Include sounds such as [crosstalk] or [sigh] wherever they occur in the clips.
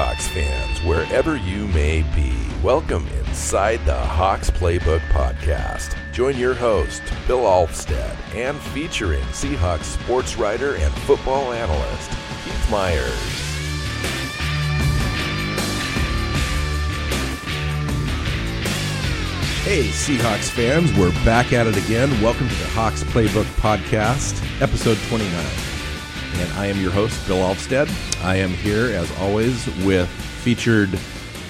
Seahawks fans, wherever you may be, welcome inside the Hawks Playbook Podcast. Join your host, Bill Alvstead, and featuring Seahawks sports writer and football analyst, Keith Myers. Hey, Seahawks fans, we're back at it again. Welcome to the Hawks Playbook Podcast, episode 29. And I am your host, Bill Alvstead. I am here, as always, with featured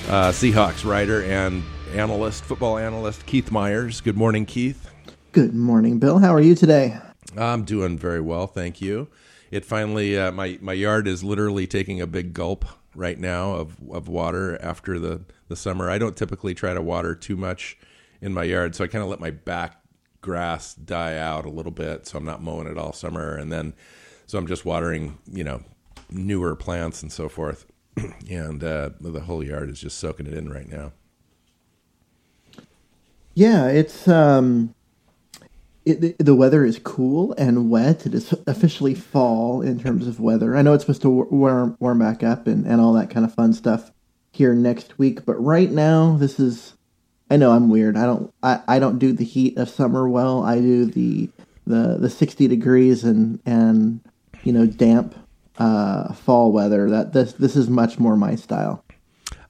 uh, Seahawks writer and analyst, football analyst, Keith Myers. Good morning, Keith. Good morning, Bill. How are you today? I'm doing very well, thank you. It finally, uh, my, my yard is literally taking a big gulp right now of, of water after the, the summer. I don't typically try to water too much in my yard. So I kind of let my back grass die out a little bit. So I'm not mowing it all summer. And then, so I'm just watering, you know, newer plants and so forth. [clears throat] and uh, the whole yard is just soaking it in right now. Yeah, it's um, it, the weather is cool and wet. It is officially fall in terms of weather. I know it's supposed to warm warm back up and, and all that kind of fun stuff here next week, but right now this is I know I'm weird. I don't I, I don't do the heat of summer well. I do the the the 60 degrees and and you know damp uh, fall weather. That this this is much more my style.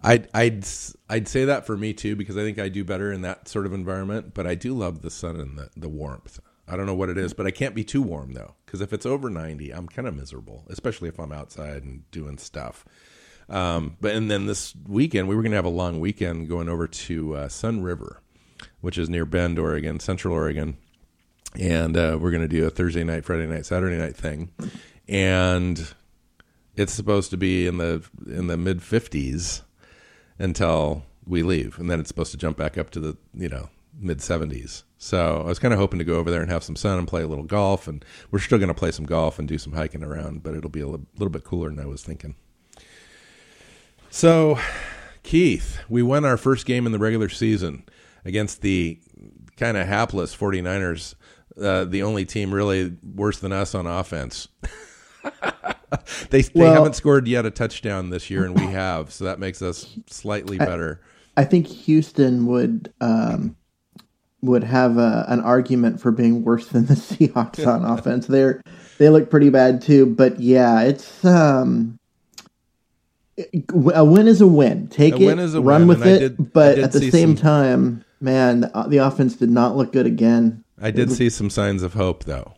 I'd I'd I'd say that for me too because I think I do better in that sort of environment. But I do love the sun and the the warmth. I don't know what it is, but I can't be too warm though because if it's over 90, I'm kind of miserable, especially if I'm outside and doing stuff. Um, but and then this weekend we were going to have a long weekend going over to uh, Sunriver, which is near Bend, Oregon, Central Oregon, and uh, we're going to do a Thursday night, Friday night, Saturday night thing, and it's supposed to be in the in the mid 50s until we leave, and then it's supposed to jump back up to the you know mid 70s. So I was kind of hoping to go over there and have some sun and play a little golf, and we're still going to play some golf and do some hiking around, but it'll be a little bit cooler than I was thinking. So, Keith, we won our first game in the regular season against the kind of hapless 49ers, uh, the only team really worse than us on offense. [laughs] they they well, haven't scored yet a touchdown this year, and we [laughs] have, so that makes us slightly better. I, I think Houston would um, would have a, an argument for being worse than the [laughs] Seahawks on offense. They're they look pretty bad too, but yeah, it's um, a win is a win. Take a it, win run win. with it. Did, but at the same some, time, man, the, the, offense did not look good again. I did see some signs of hope, though.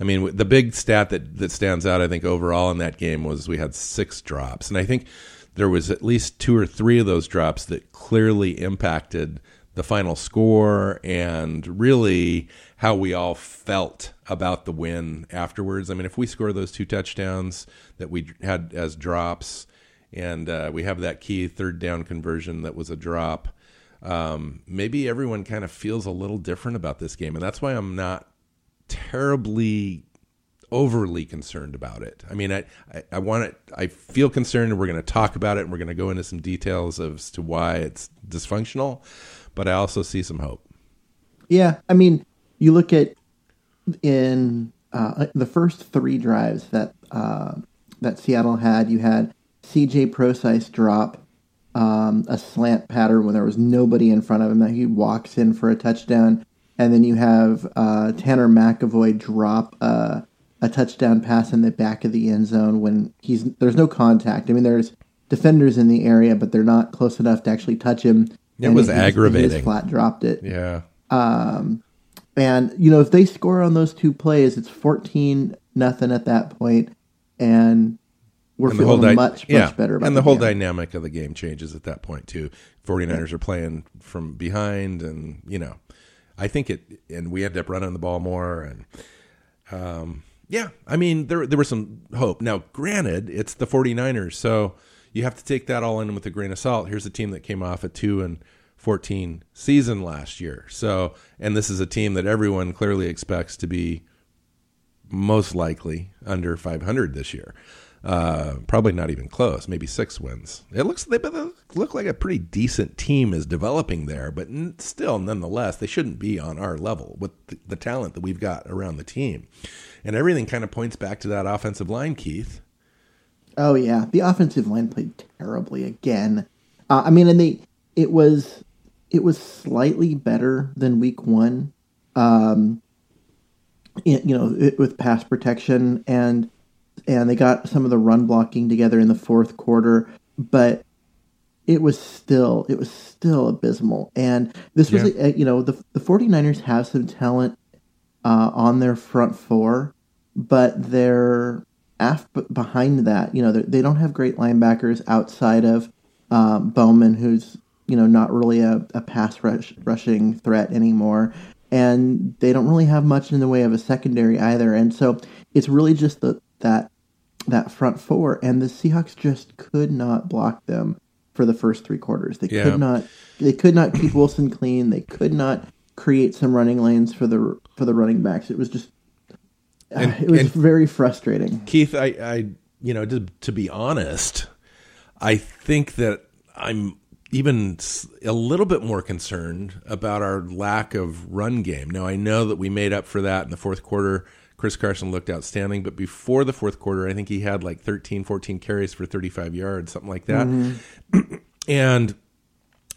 I mean, the big stat that that stands out, I think, overall in that game was we had six drops, and I think there was at least two or three of those drops that clearly impacted the final score and really how we all felt about the win afterwards. I mean, if we score those two touchdowns that we had as drops, and uh, we have that key third down conversion that was a drop. Um, maybe everyone kind of feels a little different about this game, and that's why I'm not terribly overly concerned about it. I mean, I, I, I want it. I feel concerned, and we're going to talk about it, and we're going to go into some details as to why it's dysfunctional. But I also see some hope. Yeah, I mean, you look at in uh, the first three drives that uh, that Seattle had. You had CJ Prosise drop um, a slant pattern when there was nobody in front of him that he walks in for a touchdown, and then you have uh, Tanner McEvoy drop uh, a touchdown pass in the back of the end zone when he's there's no contact. I mean, there's defenders in the area, but they're not close enough to actually touch him. It was aggravating. He flat dropped it. Yeah. Um, and you know if they score on those two plays, it's fourteen nothing at that point, and we're and feeling di- much, yeah. much better about And the, the whole game. dynamic of the game changes at that point, too. 49ers yeah. are playing from behind, and, you know, I think it, and we end up running the ball more. And, um, yeah, I mean, there, there was some hope. Now, granted, it's the 49ers, so you have to take that all in with a grain of salt. Here's a team that came off a 2 and 14 season last year. So, and this is a team that everyone clearly expects to be most likely under 500 this year. Uh, probably not even close. Maybe six wins. It looks they look like a pretty decent team is developing there, but still, nonetheless, they shouldn't be on our level with the, the talent that we've got around the team. And everything kind of points back to that offensive line, Keith. Oh yeah, the offensive line played terribly again. Uh, I mean, and they it was it was slightly better than week one. Um, you know, it, with pass protection and and they got some of the run blocking together in the fourth quarter, but it was still it was still abysmal. And this was Yeah. a, you know the the 49ers have some talent uh, on their front four, but they're af- behind that. You know they're- don't have great linebackers outside of um, Bowman, who's you know not really a, a pass rush, rushing threat anymore, and they don't really have much in the way of a secondary either. And so it's really just the that that front four, and the Seahawks just could not block them for the first three quarters. They Yeah. could not. They could not keep Wilson clean. They could not create some running lanes for the for the running backs. It was just. Ah, and- it was very frustrating. Keith, I, I you know, to, to be honest, I think that I'm even a little bit more concerned about our lack of run game. Now, I know that we made up for that in the fourth quarter. Chris Carson looked outstanding, but before the fourth quarter, I think he had like 13, 14 carries for 35 yards, something like that. Mm-hmm. [clears throat] and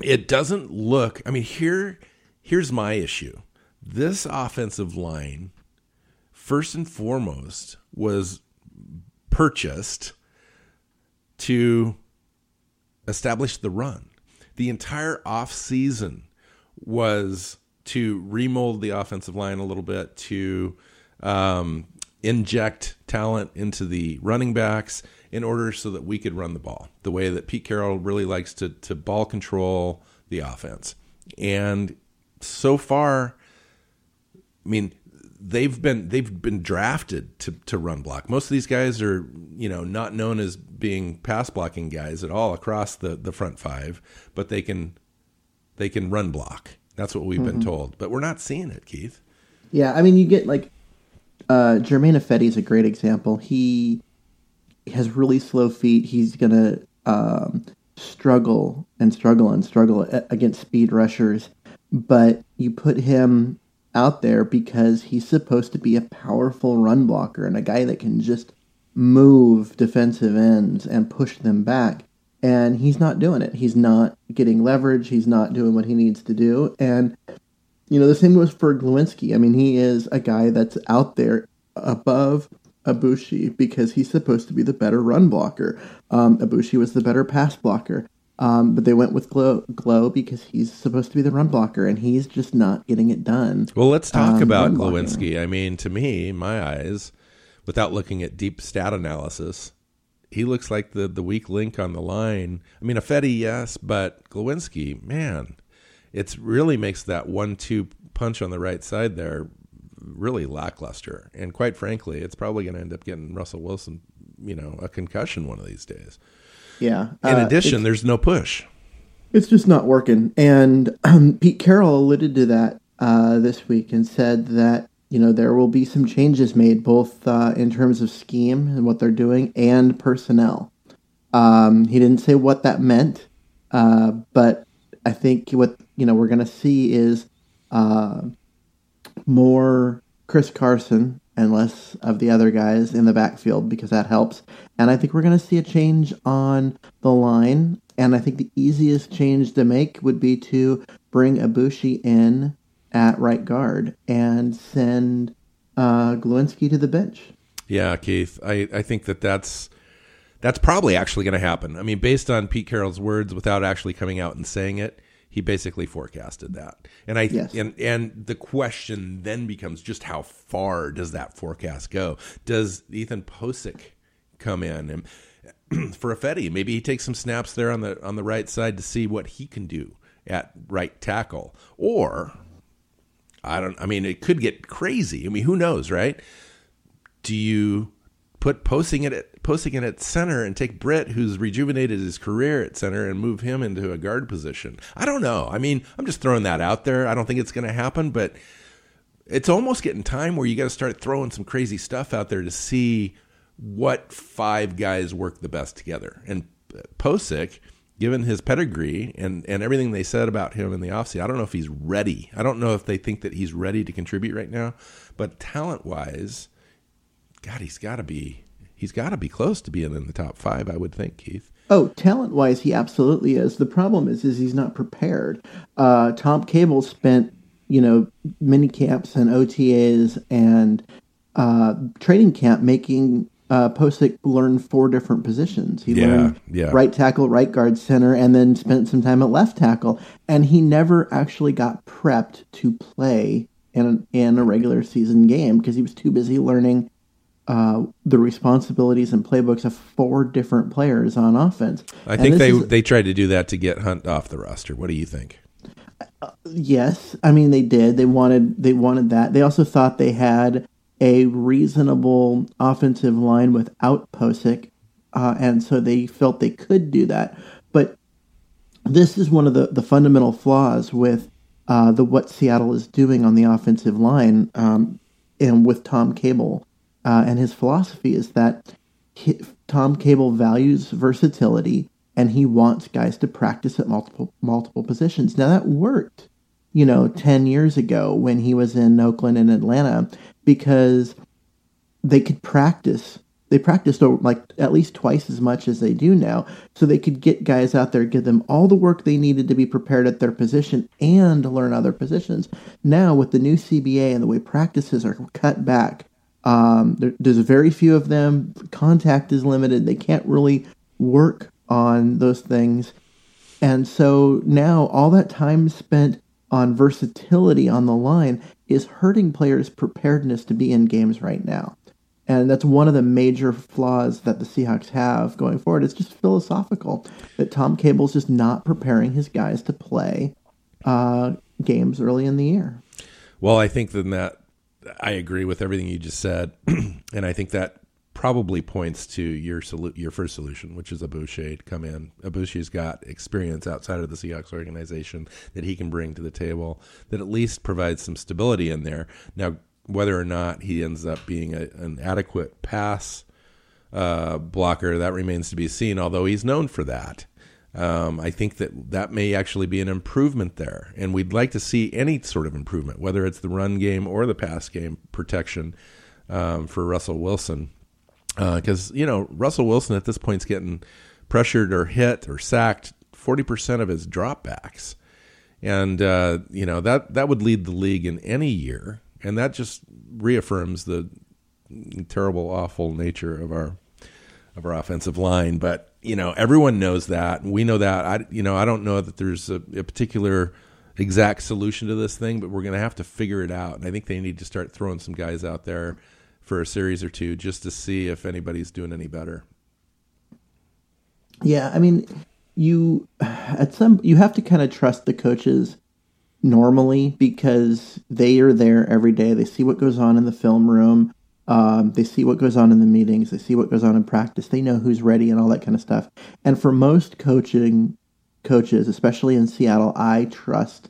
it doesn't look, I mean, here here's my issue. This offensive line first and foremost was purchased to establish the run. The entire off season was to remold the offensive line a little bit, to um, inject talent into the running backs in order so that we could run the ball the way that Pete Carroll really likes to to ball control the offense. And so far, I mean, they've been they've been drafted to to run block. Most of these guys are you know not known as being pass blocking guys at all across the the front five, but they can they can run block. That's what we've been told, but we're not seeing it, Keith. Yeah, I mean, you get like uh, Germain Ifedi is a great example. He has really slow feet. He's gonna um, struggle and struggle and struggle against speed rushers, but you put him out there because he's supposed to be a powerful run blocker and a guy that can just move defensive ends and push them back. And he's not doing it. He's not getting leverage. He's not doing what he needs to do. And you know, the same goes for Glowinski. I mean, he is a guy that's out there above Aboushi because he's supposed to be the better run blocker. Um, Aboushi was the better pass blocker. Um, but they went with Glow, Glow because he's supposed to be the run blocker, and he's just not getting it done. Well, let's talk Um, about. Glowinski. I mean, to me, my eyes, without looking at deep stat analysis, he looks like the the weak link on the line. I mean, a Ifedi, yes, but Glowinski, man, it's really makes that one-two punch on the right side there really lackluster. And quite frankly, it's probably going to end up getting Russell Wilson, you know, a concussion one of these days. Yeah. In uh, addition, there's no push. It's just not working. And um, Pete Carroll alluded to that uh, this week and said that, you know, there will be some changes made both uh, in terms of scheme and what they're doing and personnel. Um, he didn't say what that meant, uh, but I think what, you know, we're going to see is uh, more Chris Carson and less of the other guys in the backfield because that helps. And I think we're going to see a change on the line. And I think the easiest change to make would be to bring Aboushi in at right guard and send uh, Glowinski to the bench. Yeah, Keith, I, I think that that's that's probably actually going to happen. I mean, based on Pete Carroll's words, without actually coming out and saying it, he basically forecasted that. And I Yes. and and the question then becomes just how far does that forecast go? Does Ethan Pocic come in and [clears throat] for Ifedi, maybe he takes some snaps there on the on the right side to see what he can do at right tackle, or I don't. I mean, it could get crazy. I mean, who knows, right? do you put posting it at posting it at center and take Britt, who's rejuvenated his career at center, and move him into a guard position? I don't know. I mean, I'm just throwing that out there. I don't think it's going to happen, but it's almost getting time where you got to start throwing some crazy stuff out there to see what five guys work the best together. And uh, Pocic, given his pedigree and, and everything they said about him in the offseason, I don't know if he's ready. I don't know if they think that he's ready to contribute right now. But talent wise, God, he's got to be he's got to be close to being in the top five, I would think, Keith. Oh, talent wise, he absolutely is. The problem is, is he's not prepared. Uh, Tom Cable spent, you know, mini camps and OTAs and uh, training camp making uh, Pocic learn four different positions. He Yeah, learned yeah. right tackle, right guard, center, and then spent some time at left tackle. And he never actually got prepped to play in in a regular season game because he was too busy learning uh, the responsibilities and playbooks of four different players on offense. I think they is- they tried to do that to get Hunt off the roster. What do you think? Yes, I mean they did. They wanted they wanted that. They also thought they had a reasonable offensive line without Pocic, uh, and so they felt they could do that. But this is one of the, the fundamental flaws with uh, the what Seattle is doing on the offensive line, um, and with Tom Cable uh, and his philosophy is that he, Tom Cable values versatility and he wants guys to practice at multiple multiple positions. Now that worked, you know, ten years ago when he was in Oakland and Atlanta because they could practice. They practiced like at least twice as much as they do now, so they could get guys out there, give them all the work they needed to be prepared at their position and learn other positions. Now with the new CBA and the way practices are cut back, um, there, there's very few of them. Contact is limited. They can't really work on those things. And so now all that time spent on versatility on the line is hurting players' preparedness to be in games right now. And that's one of the major flaws that the Seahawks have going forward. It's just philosophical that Tom Cable's just not preparing his guys to play uh, games early in the year. Well, I think then that I agree with everything you just said, [clears throat] and I think that probably points to your solu- your first solution, which is Aboushi to come in. Aboushi's got experience outside of the Seahawks organization that he can bring to the table that at least provides some stability in there. Now, whether or not he ends up being a, an adequate pass uh, blocker, that remains to be seen. Although he's known for that. Um, I think that that may actually be an improvement there, and we'd like to see any sort of improvement, whether it's the run game or the pass game protection um, for Russell Wilson, because you know Russell Wilson at this point is getting pressured or hit or sacked forty percent of his dropbacks, and uh, you know that that would lead the league in any year, and that just reaffirms the terrible, awful nature of our of our offensive line. But you know, everyone knows that. And we know that. I you know, I don't know that there's a, a particular exact solution to this thing, but we're going to have to figure it out. And I think they need to start throwing some guys out there for a series or two just to see if anybody's doing any better. Yeah, I mean, you at some you have to kind of trust the coaches normally because they are there every day. They see what goes on in the film room. Um, they see what goes on in the meetings. They see what goes on in practice. They know who's ready and all that kind of stuff. And for most coaching coaches, especially in Seattle, I trust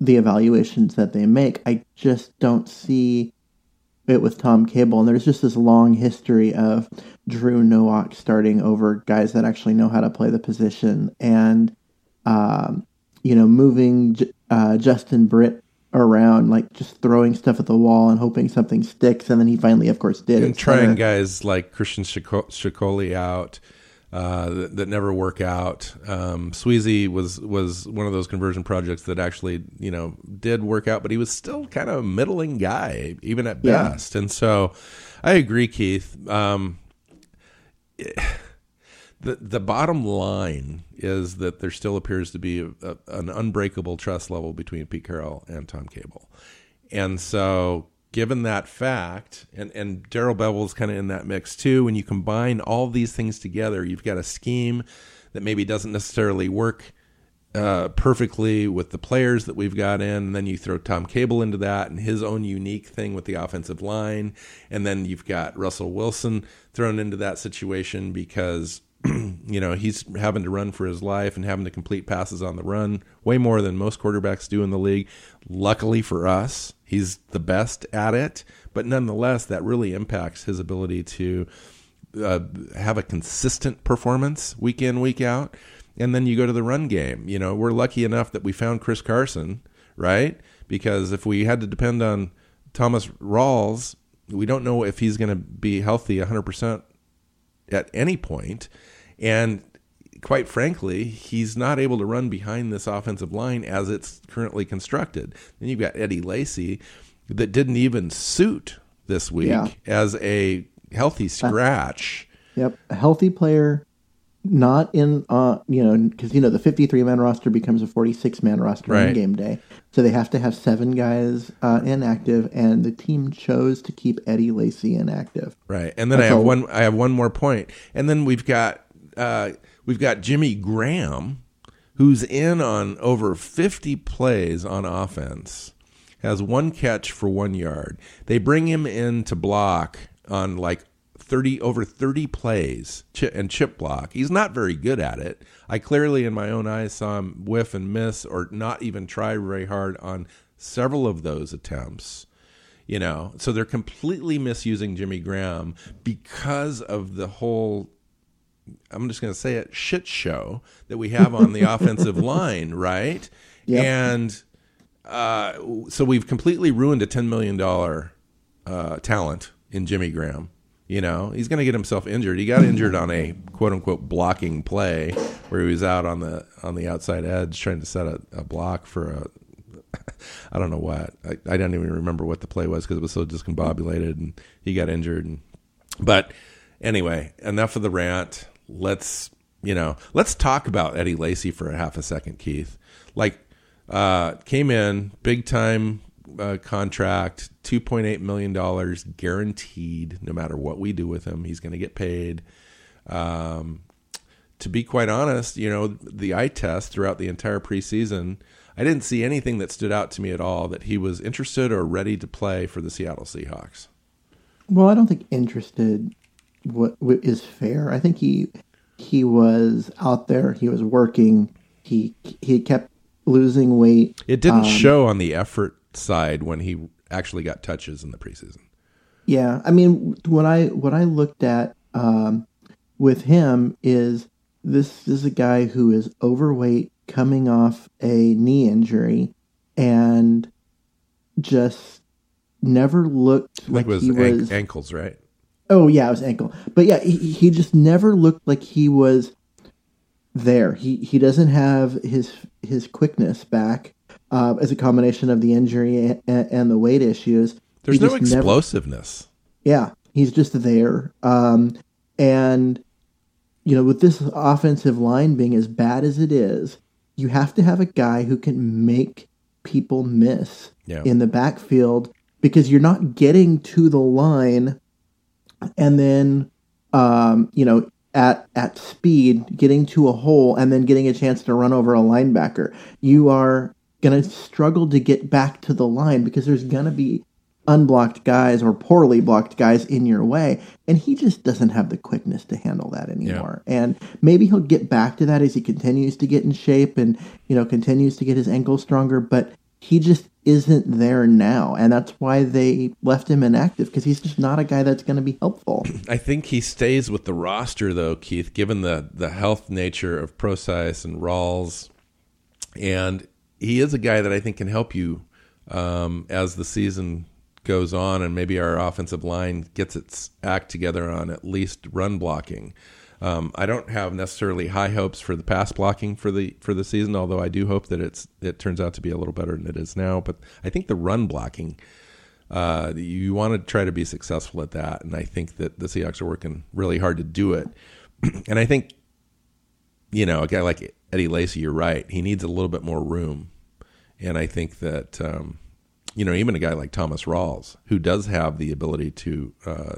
the evaluations that they make. I just don't see it with Tom Cable. And there's just this long history of Drew Nowak starting over guys that actually know how to play the position and, um, you know, moving uh, Justin Britt around, like just throwing stuff at the wall and hoping something sticks. And then he finally, of course, did. And trying center. guys like Christian Shiko- Sokoli out. Uh, that, that never work out. Um, Sweezy was was one of those conversion projects that actually you know did work out, but he was still kind of a middling guy even at Yeah. best. And so, I agree, Keith. Um, the the bottom line is that there still appears to be a, a, an unbreakable trust level between Pete Carroll and Tom Cable, and so given that fact, and and Darrell Bevell's kind of in that mix too. When you combine all these things together, you've got a scheme that maybe doesn't necessarily work uh, perfectly with the players that we've got in. And then you throw Tom Cable into that and his own unique thing with the offensive line. And then you've got Russell Wilson thrown into that situation because, [clears throat] you know, he's having to run for his life and having to complete passes on the run way more than most quarterbacks do in the league. Luckily for us, he's the best at it. But nonetheless, that really impacts his ability to uh, have a consistent performance week in week out and then you go to the run game you know we're lucky enough that we found chris carson right because if we had to depend on thomas rawls we don't know if he's going to be healthy 100% at any point, and quite frankly, he's not able to run behind this offensive line as it's currently constructed. Then you've got Eddie Lacy that didn't even suit this week Yeah. as a healthy scratch. Yep, a healthy player, not in uh you know because you know the fifty three man roster becomes a forty six man roster on game day, so they have to have seven guys uh, inactive, and the team chose to keep Eddie Lacy inactive. Right. And then I have all- one I have one more point. And then we've got uh we've got Jimmy Graham who's in on over 50 plays on offense. Has one catch for 1 yard. They bring him in to block on like 30 over 30 plays and chip block. He's not very good at it. I clearly in my own eyes saw him whiff and miss or not even try very hard on several of those attempts you know so they're completely misusing jimmy graham because of the whole i'm just going to say it shit show that we have on the [laughs] offensive line right Yep. and uh, so we've completely ruined a $10 million uh, talent in jimmy graham you know he's going to get himself injured he got injured on a quote unquote blocking play where he was out on the on the outside edge trying to set a, a block for a [laughs] I don't know what. I, I don't even remember what the play was because it was so discombobulated and he got injured. And, but anyway, enough of the rant. Let's, you know, let's talk about Eddie Lacy for a half a second, Keith. Like, uh, came in, big time uh, contract, $2.8 million guaranteed no matter what we do with him. He's going to get paid. Um, to be quite honest, you know, the eye test throughout the entire preseason, I didn't see anything that stood out to me at all that he was interested or ready to play for the Seattle Seahawks. Well, I don't think interested what, is fair. I think he he was out there. He was working. He he kept losing weight. It didn't show on the effort side when he actually got touches in the preseason. Yeah, I mean, what I what I looked at um, with him is this, this is a guy who is overweight, coming off a knee injury, and just never looked like it was, he was. ankles, right? Oh yeah, it was ankle. But yeah, he, he just never looked like he was there. He he doesn't have his his quickness back uh, as a combination of the injury and, and the weight issues. There's He no just never- explosiveness. yeah, he's just there. Um, and you know, with this offensive line being as bad as it is, you have to have a guy who can make people miss Yeah. in the backfield because you're not getting to the line and then um, you know at at speed getting to a hole and then getting a chance to run over a linebacker. You are going to struggle to get back to the line because there's going to be unblocked guys or poorly blocked guys in your way. And he just doesn't have the quickness to handle that anymore. And maybe he'll get back to that as he continues to get in shape and you know continues to get his ankles stronger but he just isn't there now. And that's why they left him inactive because he's just not a guy that's going to be helpful. [clears throat] I think he stays with the roster though, Keith, given the the health nature of Prosise and Rawls, and he is a guy that I think can help you um, as the season goes on, and maybe our offensive line gets its act together on at least run blocking. Um, I don't have necessarily high hopes for the pass blocking for the for the season, although I do hope that it's it turns out to be a little better than it is now. But I think the run blocking uh, you want to try to be successful at that, and I think that the Seahawks are working really hard to do it. [clears throat] and I think, you know, a guy like Eddie Lacy, you're right. He needs a little bit more room, and I think that, um, you know, even a guy like Thomas Rawls, who does have the ability to uh,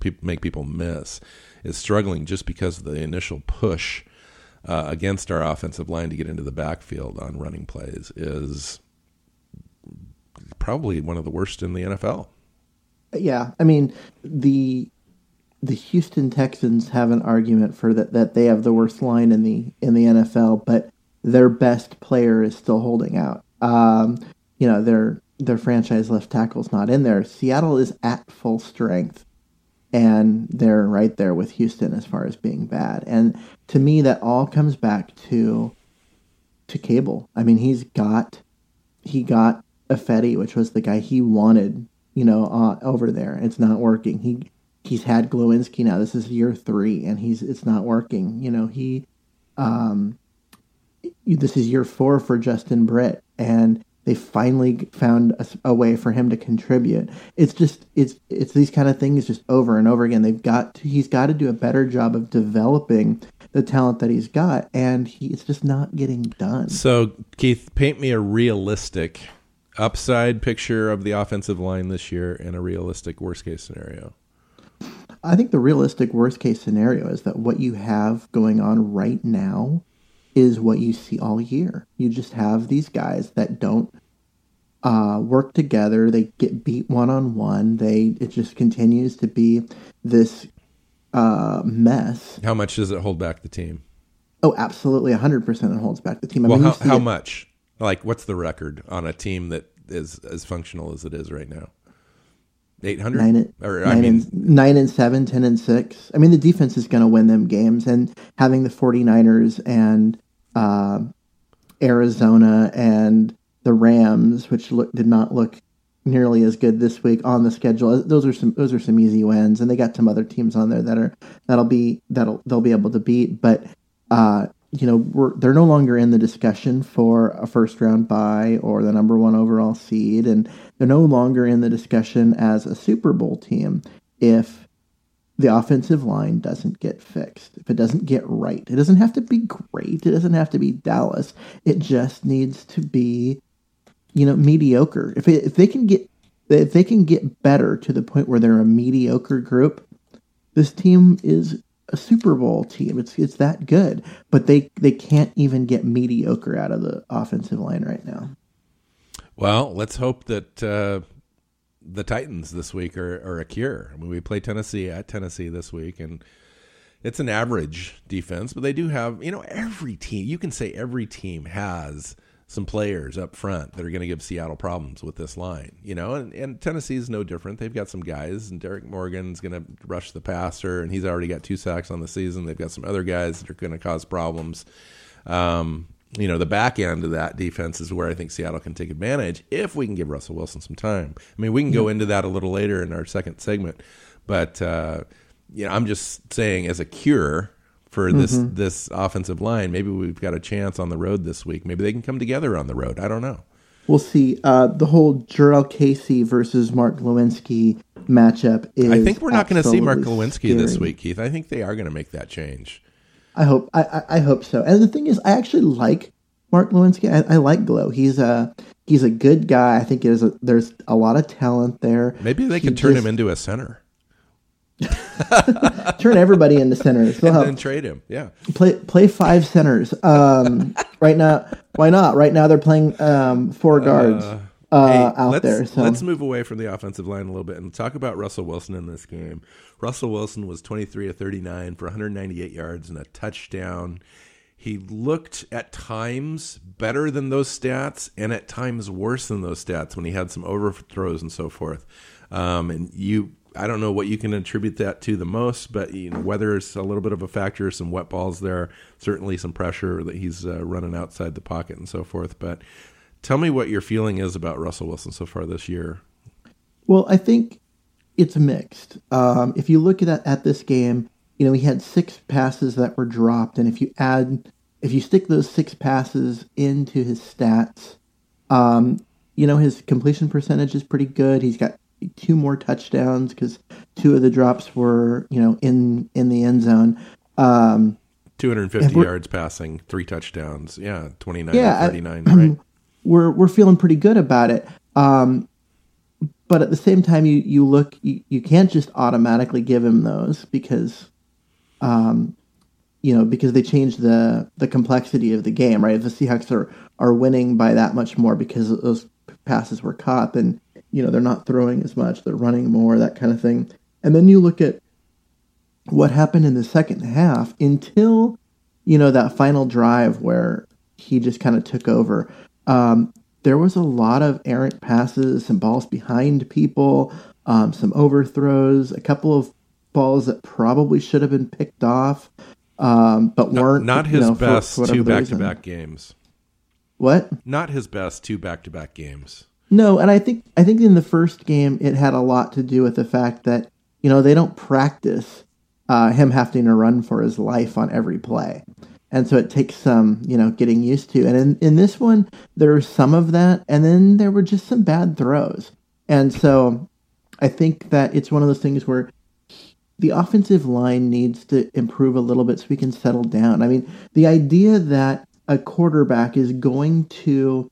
pe- make people miss, is struggling just because of the initial push uh, against our offensive line to get into the backfield on running plays is probably one of the worst in the NFL. Yeah, I mean the the Houston Texans have an argument for that that they have the worst line in the in the NFL, but their best player is still holding out. Um, you know, their their franchise left tackle's not in there. Seattle is at full strength, and they're right there with Houston as far as being bad. And to me, that all comes back to to Cable. I mean, he's got he got Fetty, which was the guy he wanted, you know, uh, over there. It's not working. He he's had Glowinski now. This is year three, and he's it's not working. You know, he um, this is year four for Justin Britt, and they finally found a, a, way for him to contribute. It's just it's it's these kind of things just over and over again. They've got to, he's got to do a better job of developing the talent that he's got, and he, it's just not getting done. So Keith, paint me a realistic upside picture of the offensive line this year and a realistic worst case scenario. I think the realistic worst case scenario is that what you have going on right now is what you see all year. You just have these guys that don't uh, work together. They get beat one on one. They it just continues to be this uh, mess. How much does it hold back the team? Oh, absolutely, hundred percent. It holds back the team. I well, mean, how, how much? Like, what's the record on a team that is as functional as it is right now? 800 nine, or nine I mean and, nine and seven, 10 and six. I mean, the defense is going to win them games, and having the 49ers and uh, Arizona and the Rams, which look, did not look nearly as good this week on the schedule. Those are some those are some easy wins, and they got some other teams on there that are that'll be that'll they'll be able to beat. But uh, you know, they're no longer in the discussion for a first round bye or the number one overall seed, and they're no longer in the discussion as a Super Bowl team if the offensive line doesn't get fixed, if it doesn't get right. It doesn't have to be great, it doesn't have to be Dallas. It just needs to be, you know, mediocre. If, it, if they can get if they can get better to the point where they're a mediocre group, this team is a Super Bowl team. It's it's that good, but they they can't even get mediocre out of the offensive line right now. Well, let's hope that uh, the Titans this week are, are a cure. I mean, we play Tennessee at Tennessee this week, and it's an average defense, but they do have you know every team. You can say every team has some players up front that are going to give Seattle problems with this line, you know, and, and Tennessee is no different. They've got some guys, and Derrick Morgan's going to rush the passer, and he's already got two sacks on the season. They've got some other guys that are going to cause problems. Um, you know, the back end of that defense is where I think Seattle can take advantage if we can give Russell Wilson some time. I mean, we can go into that a little later in our second segment, but uh, you know, I'm just saying as a cure for this mm-hmm. this offensive line. Maybe we've got a chance on the road this week. Maybe they can come together on the road. I don't know. We'll see. Uh, the whole Jurrell Casey versus Mark Glowinski matchup is. I think we're not going to see Mark Glowinski this week, Keith. I think they are going to make that change. I hope. I, I, I, hope so. And the thing is, I actually like Mark Glowinski. I, I like Glow. He's a he's a good guy. I think there's a, there's a lot of talent there. Maybe they he could turn just, him into a center. [laughs] Turn everybody into centers. We'll and then trade him. Yeah. Play play five centers. Um, right now, why not? Right now they're playing um, four uh, guards uh, uh, hey, out there. So let's move away from the offensive line a little bit and talk about Russell Wilson in this game. Russell Wilson was 23 of 39 for 198 yards and a touchdown. He looked at times better than those stats and at times worse than those stats when he had some overthrows and so forth. Um, and you I don't know what you can attribute that to the most, but you know, weather is a little bit of a factor. Some wet balls there, certainly some pressure that he's uh, running outside the pocket and so forth. But tell me what your feeling is about Russell Wilson so far this year. Well, I think it's mixed. Um, if you look at at this game, you know he had six passes that were dropped, and if you add, if you stick those six passes into his stats, um, you know his completion percentage is pretty good. He's got two more touchdowns because two of the drops were you know in in the end zone. Um, 250 yards passing, three touchdowns. Yeah, 29 yeah, 39, I, right? [clears throat] We're we're feeling pretty good about it. Um, but at the same time you you look you, you can't just automatically give him those because um, you know because they changed the the complexity of the game, right? If the Seahawks are are winning by that much more because those passes were caught, then you know, they're not throwing as much, they're running more, that kind of thing. And then you look at what happened in the second half until, you know, that final drive where he just kind of took over. Um, there was a lot of errant passes, some balls behind people, um, some overthrows, a couple of balls that probably should have been picked off, um, but weren't. Not his know, best for, for two back to back games. What? Not his best two back to back games. No, and I think I think in the first game it had a lot to do with the fact that you know, they don't practice uh, him having to run for his life on every play. And so it takes some, you know, getting used to. And in, in this one, there was some of that, and then there were just some bad throws. And so I think that it's one of those things where the offensive line needs to improve a little bit so we can settle down. I mean, the idea that a quarterback is going to,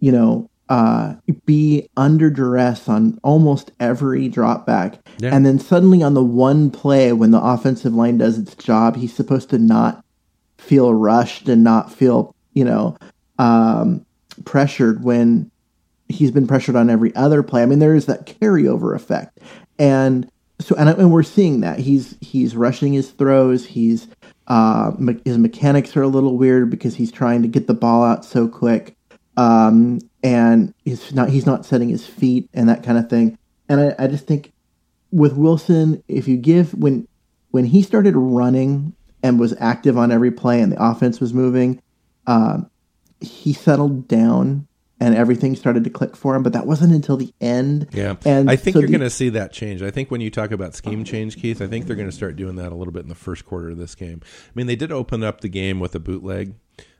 you know, uh, be under duress on almost every drop back. Yeah. And then suddenly on the one play when the offensive line does its job, he's supposed to not feel rushed and not feel, you know, um, pressured when he's been pressured on every other play. I mean, there is that carryover effect. And so, and, and we're seeing that he's, he's rushing his throws. He's, uh, me- his mechanics are a little weird because he's trying to get the ball out so quick. Um, and he's not he's not setting his feet and that kind of thing. And I, I just think with Wilson, if you give when when he started running and was active on every play and the offense was moving, uh, he settled down and everything started to click for him. But that wasn't until the end. Yeah, and I think so you're going to see that change. I think when you talk about scheme change, Keith, I think they're going to start doing that a little bit in the first quarter of this game. I mean, they did open up the game with a bootleg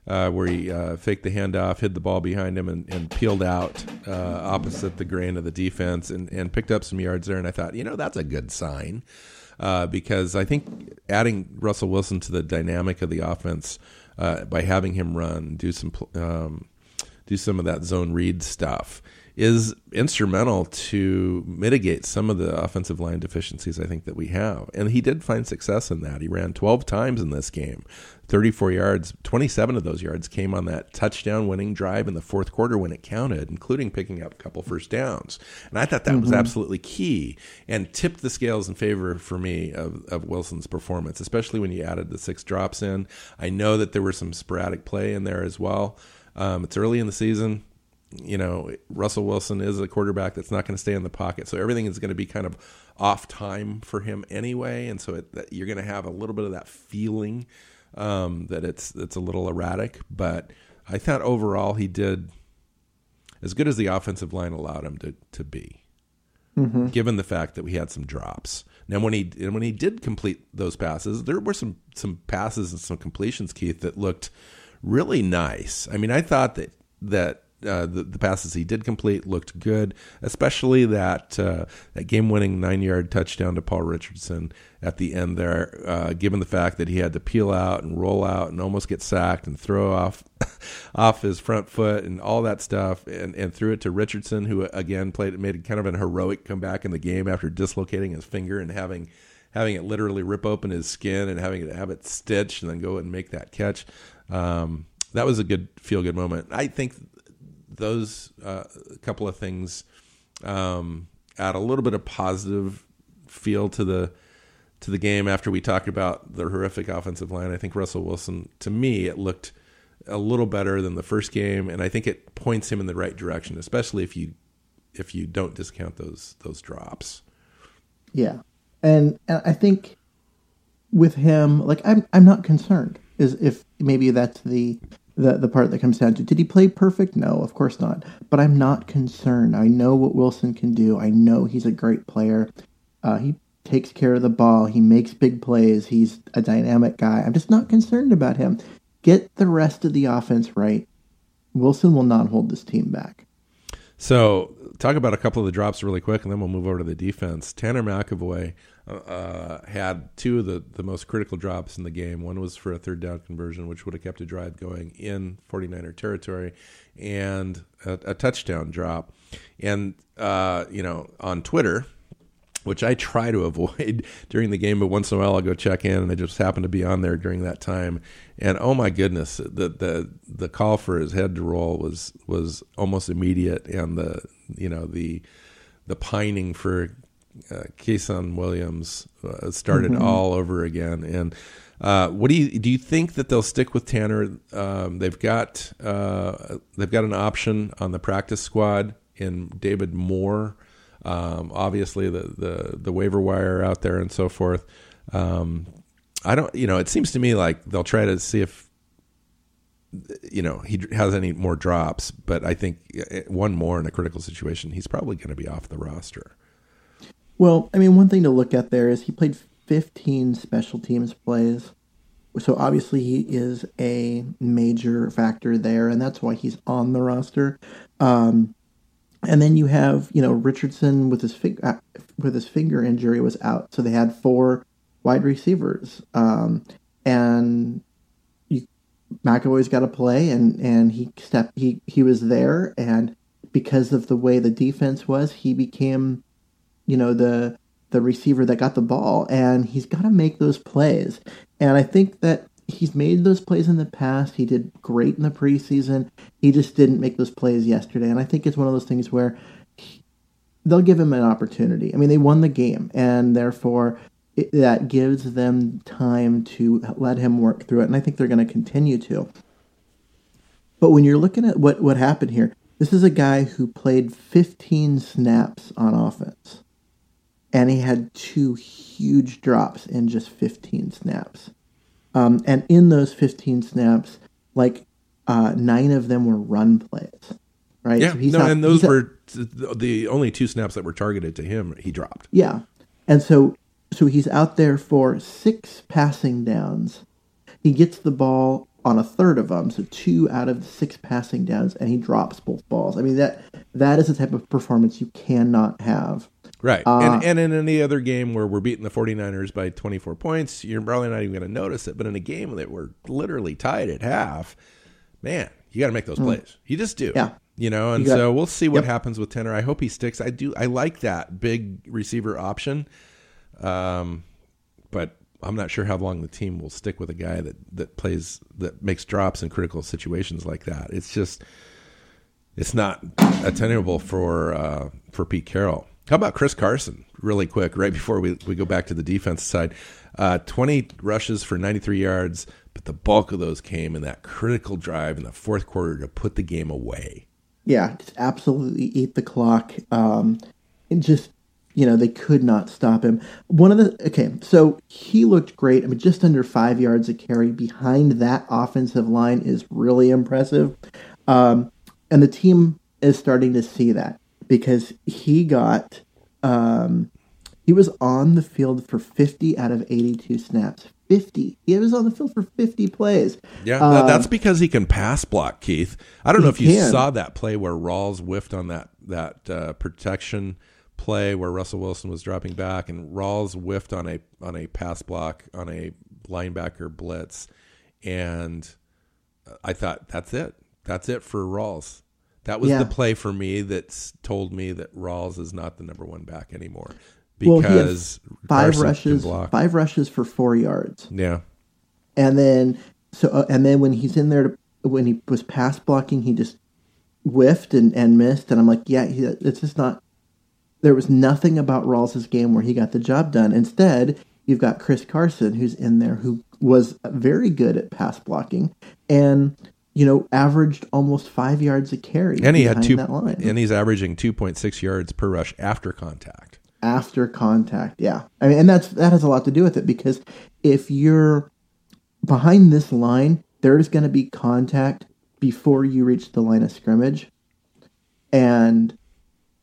uh, where he uh, faked the handoff, hid the ball behind him, and, and peeled out uh, opposite the grain of the defense and, and picked up some yards there. And I thought, you know, that's a good sign uh, because I think adding Russell Wilson to the dynamic of the offense uh, by having him run, do some um, do some of that zone read stuff is instrumental to mitigate some of the offensive line deficiencies I think that we have. And he did find success in that. He ran 12 times in this game, 34 yards. 27 of those yards came on that touchdown winning drive in the fourth quarter when it counted, including picking up a couple first downs. And I thought that mm-hmm. was absolutely key and tipped the scales in favor for me of, of Wilson's performance, especially when you added the six drops in. I know that there were some sporadic play in there as well. Um, it's early in the season you know, Russell Wilson is a quarterback that's not going to stay in the pocket. So everything is going to be kind of off time for him anyway. And so it, you're going to have a little bit of that feeling um, that it's, it's a little erratic. But I thought overall he did as good as the offensive line allowed him to, to be, mm-hmm. given the fact that we had some drops. Now, when he when he did complete those passes, there were some some passes and some completions, Keith, that looked really nice. I mean, I thought that that uh, the, the, passes he did complete looked good, especially that uh, that game-winning nine-yard touchdown to Paul Richardson at the end there. Uh, given the fact that he had to peel out and roll out and almost get sacked and throw off [laughs] off his front foot and all that stuff, and, and threw it to Richardson, who again played made kind of an heroic comeback in the game after dislocating his finger and having having it literally rip open his skin and having it have it stitched and then go and make that catch. Um, that was a good feel good moment. I think those uh, couple of things um, add a little bit of positive feel to the to the game. After we talk about the horrific offensive line, I think Russell Wilson, to me, it looked a little better than the first game, and I think it points him in the right direction, especially if you if you don't discount those those drops. Yeah, and, and I think with him, like I'm I'm not concerned. Is if maybe that's the the the part that comes down to did he play perfect? No, of course not. But I'm not concerned. I know what Wilson can do. I know he's a great player. Uh, he takes care of the ball. He makes big plays. He's a dynamic guy. I'm just not concerned about him. Get the rest of the offense right. Wilson will not hold this team back. So, talk about a couple of the drops really quick, and then we'll move over to the defense. Tanner McEvoy uh, had two of the, the most critical drops in the game. One was for a third down conversion, which would have kept a drive going in 49er territory, and a, a touchdown drop. And, uh, you know, on Twitter, which I try to [laughs] avoid during the game, but once in a while I'll go check in, and I just happen to be on there during that time. And oh my goodness, the the the call for his head to roll was was almost immediate, and the you know the the pining for uh, Kasen Williams uh, started mm-hmm. all over again. And uh, what do you do? You think that they'll stick with Tanner? Um, they've got uh, they've got an option on the practice squad in David Moore. Um, obviously, the, the the waiver wire out there and so forth. Um, I don't, you know, it seems to me like they'll try to see if you know he has any more drops, but I think uh, one more in a critical situation, he's probably going to be off the roster. Well, I mean, one thing to look at there is he played 15 special teams plays. So obviously he is a major factor there, and that's why he's on the roster. Um, and then you have, you know, Richardson with his fig- uh, with his finger injury was out, so they had four wide receivers. Um, and you, McEvoy's got to play, and and he stepped he he was there, and because of the way the defense was, he became, you know, the the receiver that got the ball, and he's got to make those plays. And I think that he's made those plays in the past. He did great in the preseason. He just didn't make those plays yesterday. And I think it's one of those things where he, they'll give him an opportunity. I mean, they won the game, and therefore it, that gives them time to let him work through it. And I think they're going to continue to. But when you're looking at what, what happened here, this is a guy who played 15 snaps on offense, and he had two huge drops in just 15 snaps. Um, and in those 15 snaps, like uh, nine of them were run plays, right? Yeah, So he's no, not- and those not- were the only two snaps that were targeted to him. He dropped. Yeah. And so so he's out there for six passing downs. He gets the ball on a third of them, so two out of the six passing downs, and he drops both balls. I mean that that is the type of performance you cannot have. Right. Uh, and, and in any other game where we're beating the 49ers by 24 points, you're probably not even going to notice it. But in a game that we're literally tied at half, man, you got to make those plays. You just do. Mm. Yeah. You know, and You so we'll see what Yep. happens with Tanner. I hope he sticks. I do. I like that big receiver option. Um, but I'm not sure how long the team will stick with a guy that, that plays, that makes drops in critical situations like that. It's just, it's not attainable for uh, for Pete Carroll. How about Chris Carson? Really quick, right before we, we go back to the defense side, uh, twenty rushes for ninety three yards, but the bulk of those came in that critical drive in the fourth quarter to put the game away. Yeah, just absolutely eat the clock. Um, and just you know they could not stop him. One of the okay, so he looked great. I mean, just under five yards a carry behind that offensive line is really impressive. Um, and the team is starting to see that because he got um, he was on the field for 50 out of 82 snaps 50 he was on the field for 50 plays Yeah, Um, that's because he can pass block, Keith. I don't know if you can. saw that play where Rawls whiffed on that that uh, protection play where Russell Wilson was dropping back and Rawls whiffed on a on a pass block on a linebacker blitz, and I thought that's it. That's it for Rawls. That was Yeah. the play for me that's told me that Rawls is not the number one back anymore Well, because five Carson rushes five rushes for four yards. Yeah, and then so uh, and then when he's in there to, when he was pass blocking he just whiffed and, and missed. And i'm like yeah he, it's just not there was nothing about rawls's game where he got the job done. Instead you've got chris carson who's in there who was very good at pass blocking. And you know averaged almost five yards a carry and he had two, that line and he's averaging two point six yards per rush after contact. after contact. Yeah, I mean, and that's that has a lot to do with it because if you're behind this line, there is going to be contact before you reach the line of scrimmage, and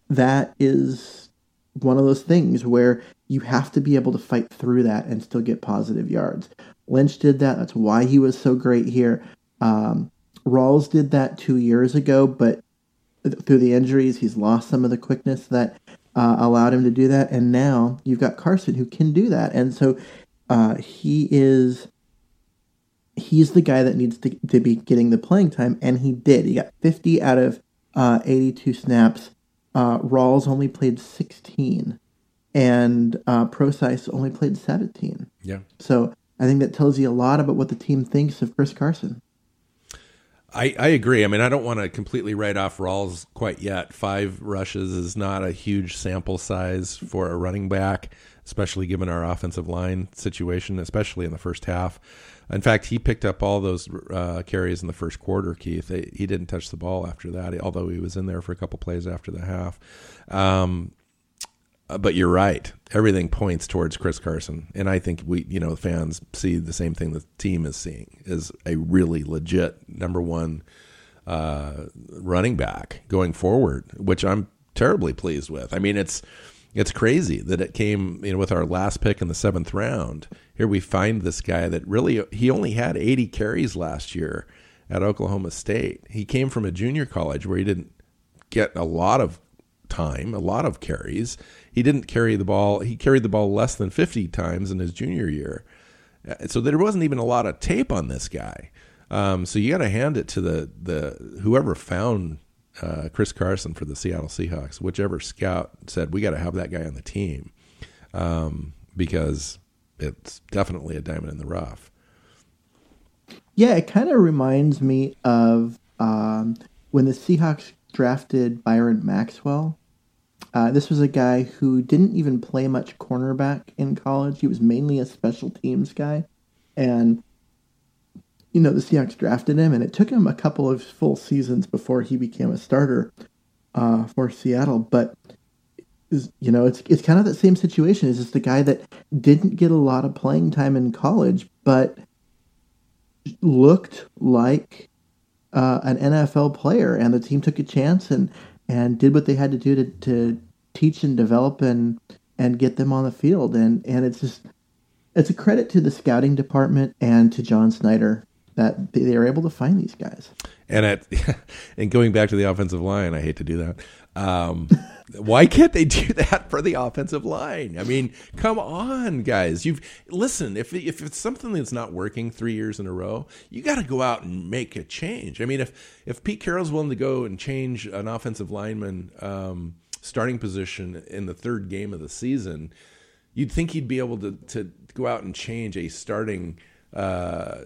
that is one of those things where you have to be able to fight through that and still get positive yards. Lynch did that. That's why he was so great here. Um, Rawls did that two years ago, but through the injuries, he's lost some of the quickness that uh, allowed him to do that. And now you've got Carson who can do that. And so uh, he is he's the guy that needs to, to be getting the playing time, and he did. He got 50 out of uh, 82 snaps. Uh, Rawls only played 16, and uh, Prosise only played 17. Yeah. So I think that tells you a lot about what the team thinks of Chris Carson. I, I agree. I mean, I don't want to completely write off Rawls quite yet. Five rushes is not a huge sample size for a running back, especially given our offensive line situation, especially in the first half. In fact, he picked up all those uh, carries in the first quarter, Keith. He didn't touch the ball after that, although he was in there for a couple plays after the half. Um, uh, but you're right. Everything points towards Chris Carson, and I think we, you know, fans see the same thing the team is seeing is a really legit number one uh, running back going forward, which I'm terribly pleased with. I mean, it's it's crazy that it came you know with our last pick in the seventh round. Here we find this guy that really he only had 80 carries last year at Oklahoma State. He came from a junior college where he didn't get a lot of time, a lot of carries. He didn't carry the ball. He carried the ball less than 50 times in his junior year. Uh, so there wasn't even a lot of tape on this guy. Um, so you got to hand it to the the whoever found uh, Chris Carson for the Seattle Seahawks, whichever scout said we got to have that guy on the team um, because it's definitely a diamond in the rough. Yeah, it kind of reminds me of um, when the Seahawks drafted Byron Maxwell. Uh, this was a guy who didn't even play much cornerback in college. He was mainly a special teams guy. And you know, the Seahawks drafted him, and it took him a couple of full seasons before he became a starter uh, for Seattle. But you know, it's it's kind of that same situation. It's just a guy that didn't get a lot of playing time in college, but looked like uh, an NFL player, and the team took a chance and and did what they had to do to, to teach and develop and and get them on the field. And and it's just it's a credit to the scouting department and to John Schneider that they are able to find these guys. And at [laughs] and going back to the offensive line, I hate to do that. Um, [laughs] why can't they do that for the offensive line? I mean, come on, guys. You've listen. If if it's something that's not working three years in a row, you got to go out and make a change. I mean, if if Pete Carroll's willing to go and change an offensive lineman um, starting position in the third game of the season, you'd think he'd be able to to go out and change a starting. Uh,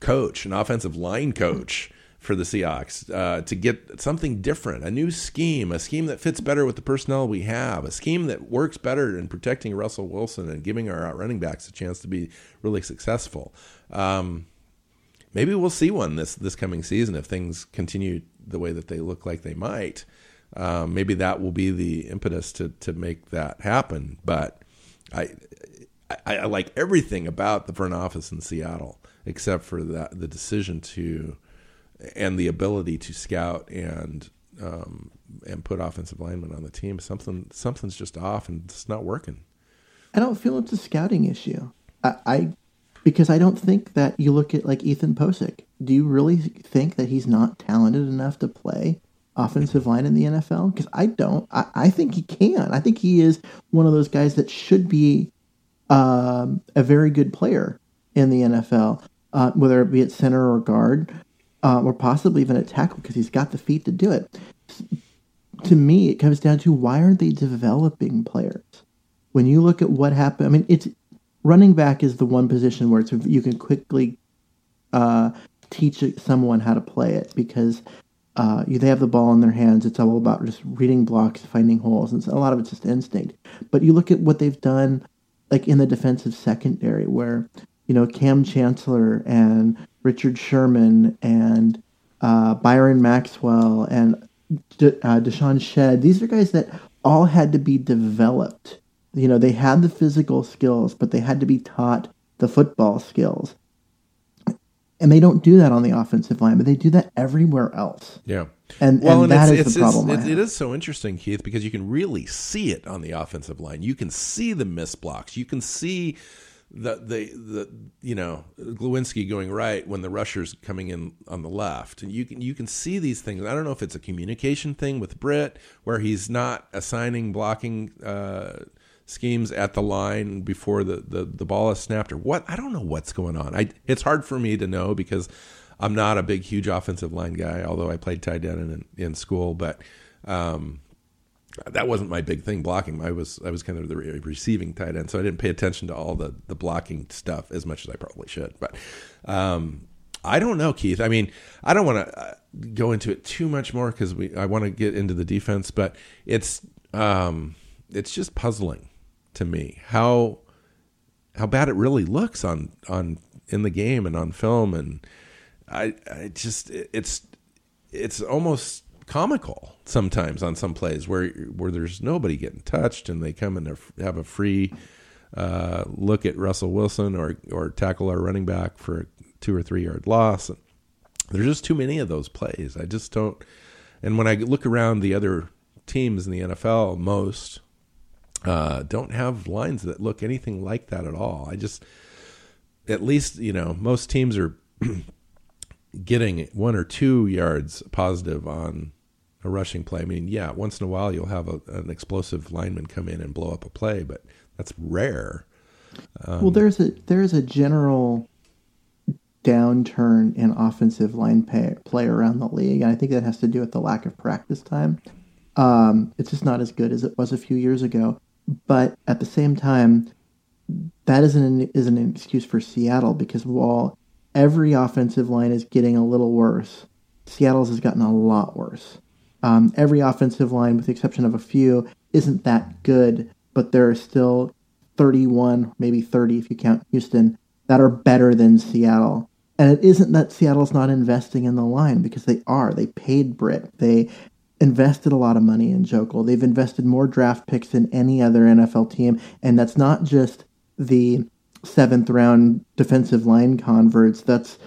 coach, an offensive line coach for the Seahawks uh, to get something different, a new scheme, a scheme that fits better with the personnel we have, a scheme that works better in protecting Russell Wilson and giving our running backs a chance to be really successful. Um, maybe we'll see one this this coming season if things continue the way that they look like they might. Um, maybe that will be the impetus to to make that happen. But I, I, I like everything about the front office in Seattle except for that the decision to and the ability to scout and um, and put offensive linemen on the team. Something something's just off and it's not working. I don't feel it's a scouting issue. I, I because I don't think that you look at like Ethan Pocic. Do you really think that he's not talented enough to play offensive line in the NFL? Because I don't. I, I, think he can. I think he is one of those guys that should be um, a very good player in the NFL uh, whether it be at center or guard, uh, or possibly even a tackle, because he's got the feet to do it. To me, it comes down to why aren't they developing players? When you look at what happened, I mean, it's running back is the one position where it's you can quickly uh, teach someone how to play it because uh, they have the ball in their hands. It's all about just reading blocks, finding holes, and a lot of it's just instinct. But you look at what they've done, like in the defensive secondary, where you know, Kam Chancellor and Richard Sherman and uh, Byron Maxwell and De- uh, DeShawn Shead. These are guys that all had to be developed. You know, they had the physical skills, but they had to be taught the football skills. And they don't do that on the offensive line, but they do that everywhere else. Yeah. And, well, and, and that is the problem. It's, it is so interesting, Keith, because you can really see it on the offensive line. You can see the missed blocks. You can see the the the you know Glowinski going right when the rushers coming in on the left, and you can you can see these things. I don't know if it's a communication thing with Britt where he's not assigning blocking uh, schemes at the line before the, the the ball is snapped or what. I don't know what's going on. I it's hard for me to know because I'm not a big huge offensive line guy, although I played tight end in in school, but. Um, that wasn't my big thing blocking. I was I was kind of the receiving tight end, so I didn't pay attention to all the the blocking stuff as much as I probably should. But um, I don't know, Keith. I mean, I don't want to uh, go into it too much more because we I want to get into the defense, but it's um, it's just puzzling to me how how bad it really looks on on in the game and on film, and I I just it's it's almost comical sometimes on some plays where where there's nobody getting touched and they come and have a free uh, look at Russell Wilson or or tackle our running back for a two or three yard loss. There's just too many of those plays. I just don't. And when I look around the other teams in the NFL, most uh, don't have lines that look anything like that at all. I just, at least you know, most teams are [clears throat] getting one or two yards positive on a rushing play. I mean, yeah, once in a while you'll have a, an explosive lineman come in and blow up a play, but that's rare. Um, well, there's a there's a general downturn in offensive line pay, play around the league, and I think that has to do with the lack of practice time. Um, it's just not as good as it was a few years ago. But at the same time, that isn't an, isn't an excuse for Seattle because while every offensive line is getting a little worse, Seattle's has gotten a lot worse. Um, every offensive line, with the exception of a few, isn't that good, but there are still 31, maybe 30 if you count Houston, that are better than Seattle. And it isn't that Seattle's not investing in the line because they are. They paid Britt. They invested a lot of money in Joeckel. They've invested more draft picks than any other NFL team. And that's not just the seventh round defensive line converts. That's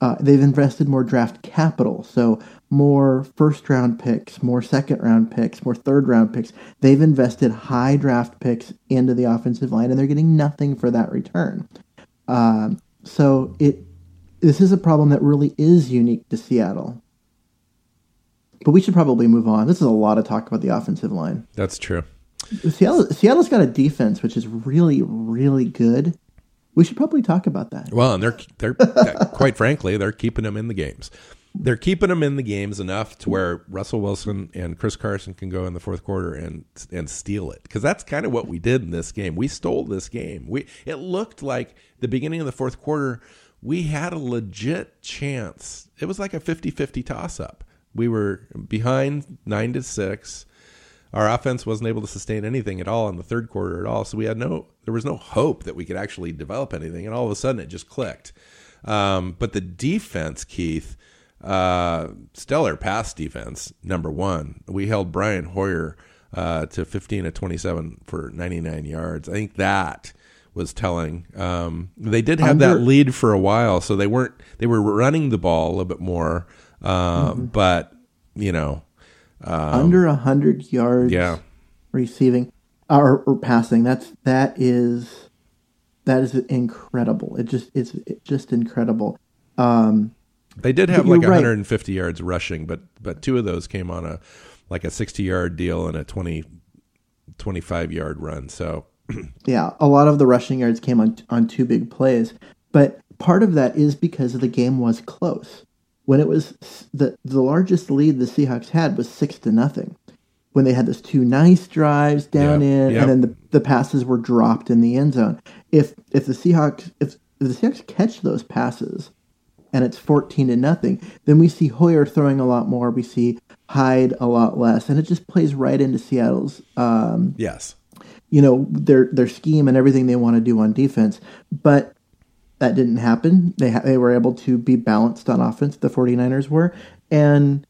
uh, they've invested more draft capital. So more first round picks, more second round picks, more third round picks. They've invested high draft picks into the offensive line, and they're getting nothing for that return. Uh, so it this is a problem that really is unique to Seattle. But we should probably move on. This is a lot of talk about the offensive line. That's true. Seattle, Seattle's got a defense which is really, really good. We should probably talk about that. Well, and they're they're quite frankly they're keeping them in the games they're keeping them in the games enough to where Russell Wilson and Chris Carson can go in the fourth quarter and and steal it because that's kind of what we did in this game. We stole this game. We it looked like the beginning of the fourth quarter we had a legit chance. It was like a 50-50 toss up. We were behind 9 to 6. Our offense wasn't able to sustain anything at all in the third quarter at all. So we had no there was no hope that we could actually develop anything and all of a sudden it just clicked. Um, but the defense, Keith, uh, stellar pass defense, number one. We held Brian Hoyer uh, to 15 to 27 for 99 yards. I think that was telling. Um, they did have Under, that lead for a while, so they weren't they were running the ball a little bit more, uh, mm-hmm. but you know, um, under hundred yards, yeah, receiving or, or, passing. That's that is that is incredible. It just it's, it's just incredible. Um, they did have like 150 yards rushing, but but two of those came on a like a 60 yard deal and a 20 25 yard run. So [clears throat] yeah, a lot of the rushing yards came on on two big plays, but part of that is because the game was close. When it was the the largest lead the Seahawks had was six to nothing. When they had those two nice drives down in, and then the, the passes were dropped in the end zone. If if the Seahawks if, if the Seahawks catch those passes, and it's 14 to nothing. Then we see Hoyer throwing a lot more. We see Hyde a lot less, and it just plays right into Seattle's. Um, yes. You know their their scheme and everything they want to do on defense, but that didn't happen. They ha- they were able to be balanced on offense. The 49ers were, and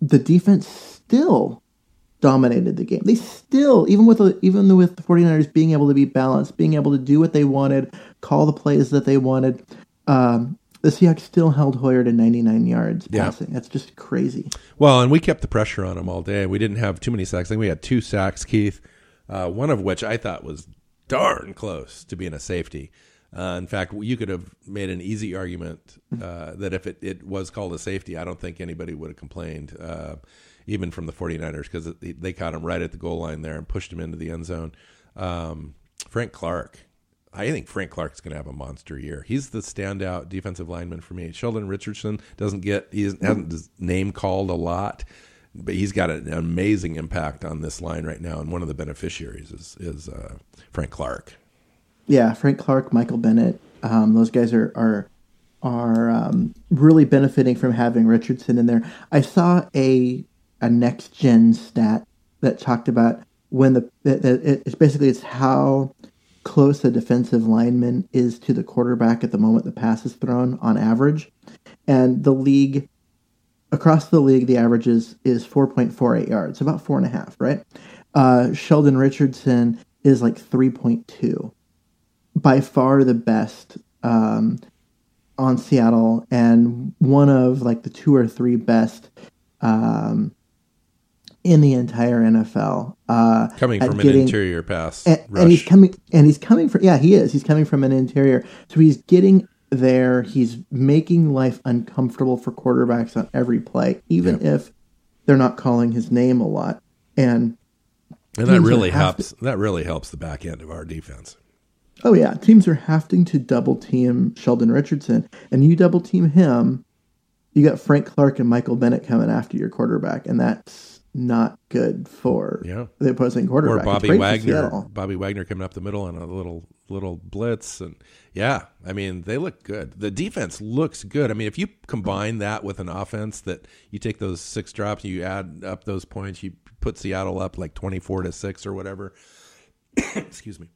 the defense still dominated the game. They still, even with even with the 49ers being able to be balanced, being able to do what they wanted, call the plays that they wanted, um, the Seahawks still held Hoyer to 99 yards yeah. passing. That's just crazy. Well, and we kept the pressure on him all day. We didn't have too many sacks. I think we had two sacks, Keith, uh, one of which I thought was darn close to being a safety. Uh, in fact, you could have made an easy argument uh, that if it, it, was called a safety, I don't think anybody would have complained, uh, even from the 49ers, because they caught him right at the goal line there and pushed him into the end zone. Um, Frank Clark I think Frank Clark's going to have a monster year. He's the standout defensive lineman for me. Sheldon Richardson doesn't get he hasn't name called a lot, but he's got an amazing impact on this line right now. And one of the beneficiaries is is uh, Frank Clark. Yeah, Frank Clark, Michael Bennett, um, those guys are are are um, really benefiting from having Richardson in there. I saw a a next gen stat that talked about when the it, it, it's basically it's how close a defensive lineman is to the quarterback at the moment the pass is thrown on average. And the league, across the league, the average is, is 4.48 yards, about four and a half, right? Uh, Sheldon Richardson is like 3.2. By far the best um, on Seattle, and one of like the two or three best um, in the entire NFL. Uh, Coming from getting- an interior pass and, and he's coming and he's coming from yeah he is he's coming from an interior so he's getting there he's making life uncomfortable for quarterbacks on every play even if they're not calling his name a lot and and that really helps. That really helps the back end of our defense. oh yeah teams are having to double team sheldon richardson and you double team him you got frank clark and michael bennett coming after your quarterback and that's not good for Yeah. the opposing quarterback Or Bobby Wagner, Bobby Wagner coming up the middle on a little little blitz, and yeah, I mean they look good. The defense looks good. I mean, if you combine that with an offense that you take those six drops, you add up those points, you put Seattle up like twenty four to six or whatever. [coughs] Excuse me.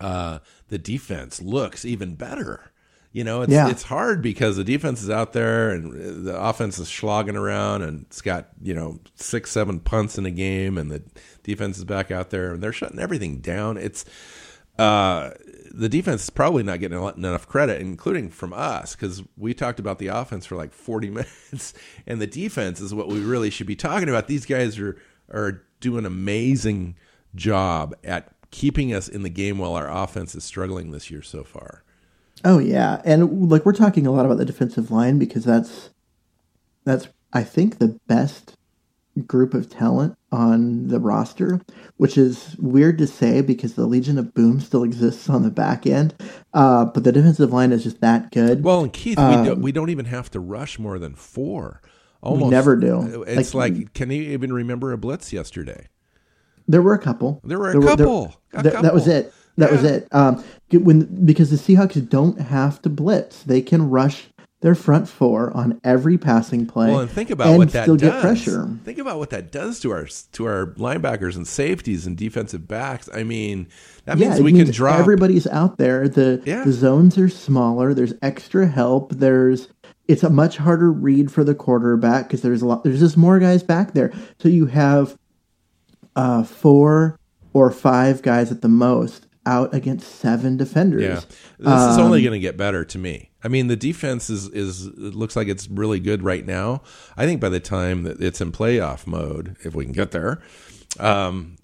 Uh, the defense looks even better. You know, it's Yeah. it's hard because the defense is out there and the offense is slogging around and it's got, you know, six, seven punts in a game and the defense is back out there and they're shutting everything down. It's uh the defense is probably not getting enough credit, including from us, because we talked about the offense for like 40 [laughs] minutes, and the defense is what we really should be talking about. These guys are are doing an amazing job at keeping us in the game while our offense is struggling this year so far. Oh yeah, and like we're talking a lot about the defensive line because that's that's I think the best group of talent on the roster, which is weird to say because the Legion of Boom still exists on the back end, uh, but the defensive line is just that good. Well, and Keith, we, do, we don't even have to rush more than four. Almost, never do. It's Like- like, can you even remember a blitz yesterday? there were a couple. There were a there couple. A that- that was it. That was it. Um, when because the Seahawks don't have to blitz, they can rush their front four on every passing play. Well, and think about and what that still does. get pressure. Think about what that does to our to our linebackers and safeties and defensive backs. I mean, that means it we means can drop. Everybody's out there. The Yeah. the zones are smaller. There's extra help. There's it's a much harder read for the quarterback because there's a lot. There's just more guys back there. So you have uh, four or five guys at the most out against seven defenders. Yeah, this is only Um, going to get better to me. I mean, the defense is is it looks like it's really good right now. I think by the time that it's in playoff mode, if we can get there, um,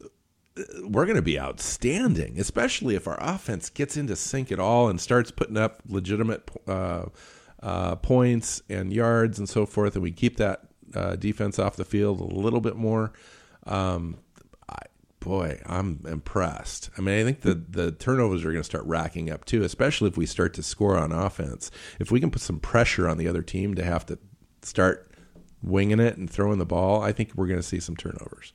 we're going to be outstanding. Especially if our offense gets into sync at all and starts putting up legitimate uh, uh, points and yards and so forth, and we keep that uh, defense off the field a little bit more. Um, boy, I'm impressed. I mean, I think the the turnovers are going to start racking up too, especially if we start to score on offense. If we can put some pressure on the other team to have to start winging it and throwing the ball, I think we're going to see some turnovers.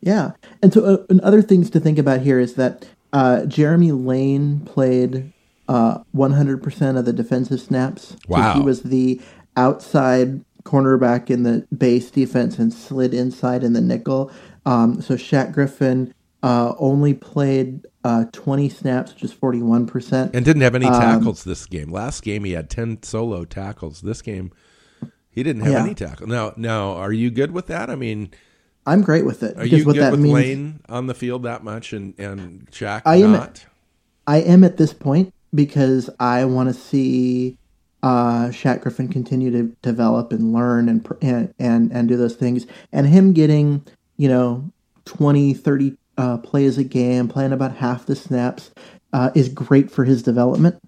Yeah, and so uh, and other things to think about here is that uh, Jeremy Lane played uh, 100% of the defensive snaps. So Wow. he was the outside cornerback in the base defense and slid inside in the nickel. Um, so Shaq Griffin uh, only played uh, 20 snaps, which is 41%. And didn't have any Um, tackles this game. Last game he had 10 solo tackles. This game he didn't have Yeah. any tackle. Now, now are you good with that? I mean, I'm great with it are you good that with means. Lane on the field that much and and Shaq I am- not? I am at this point because I want to see uh, Shaq Griffin continue to develop and learn and, and and and do those things, and him getting you know 20, 30 uh, plays a game, playing about half the snaps, uh, is great for his development.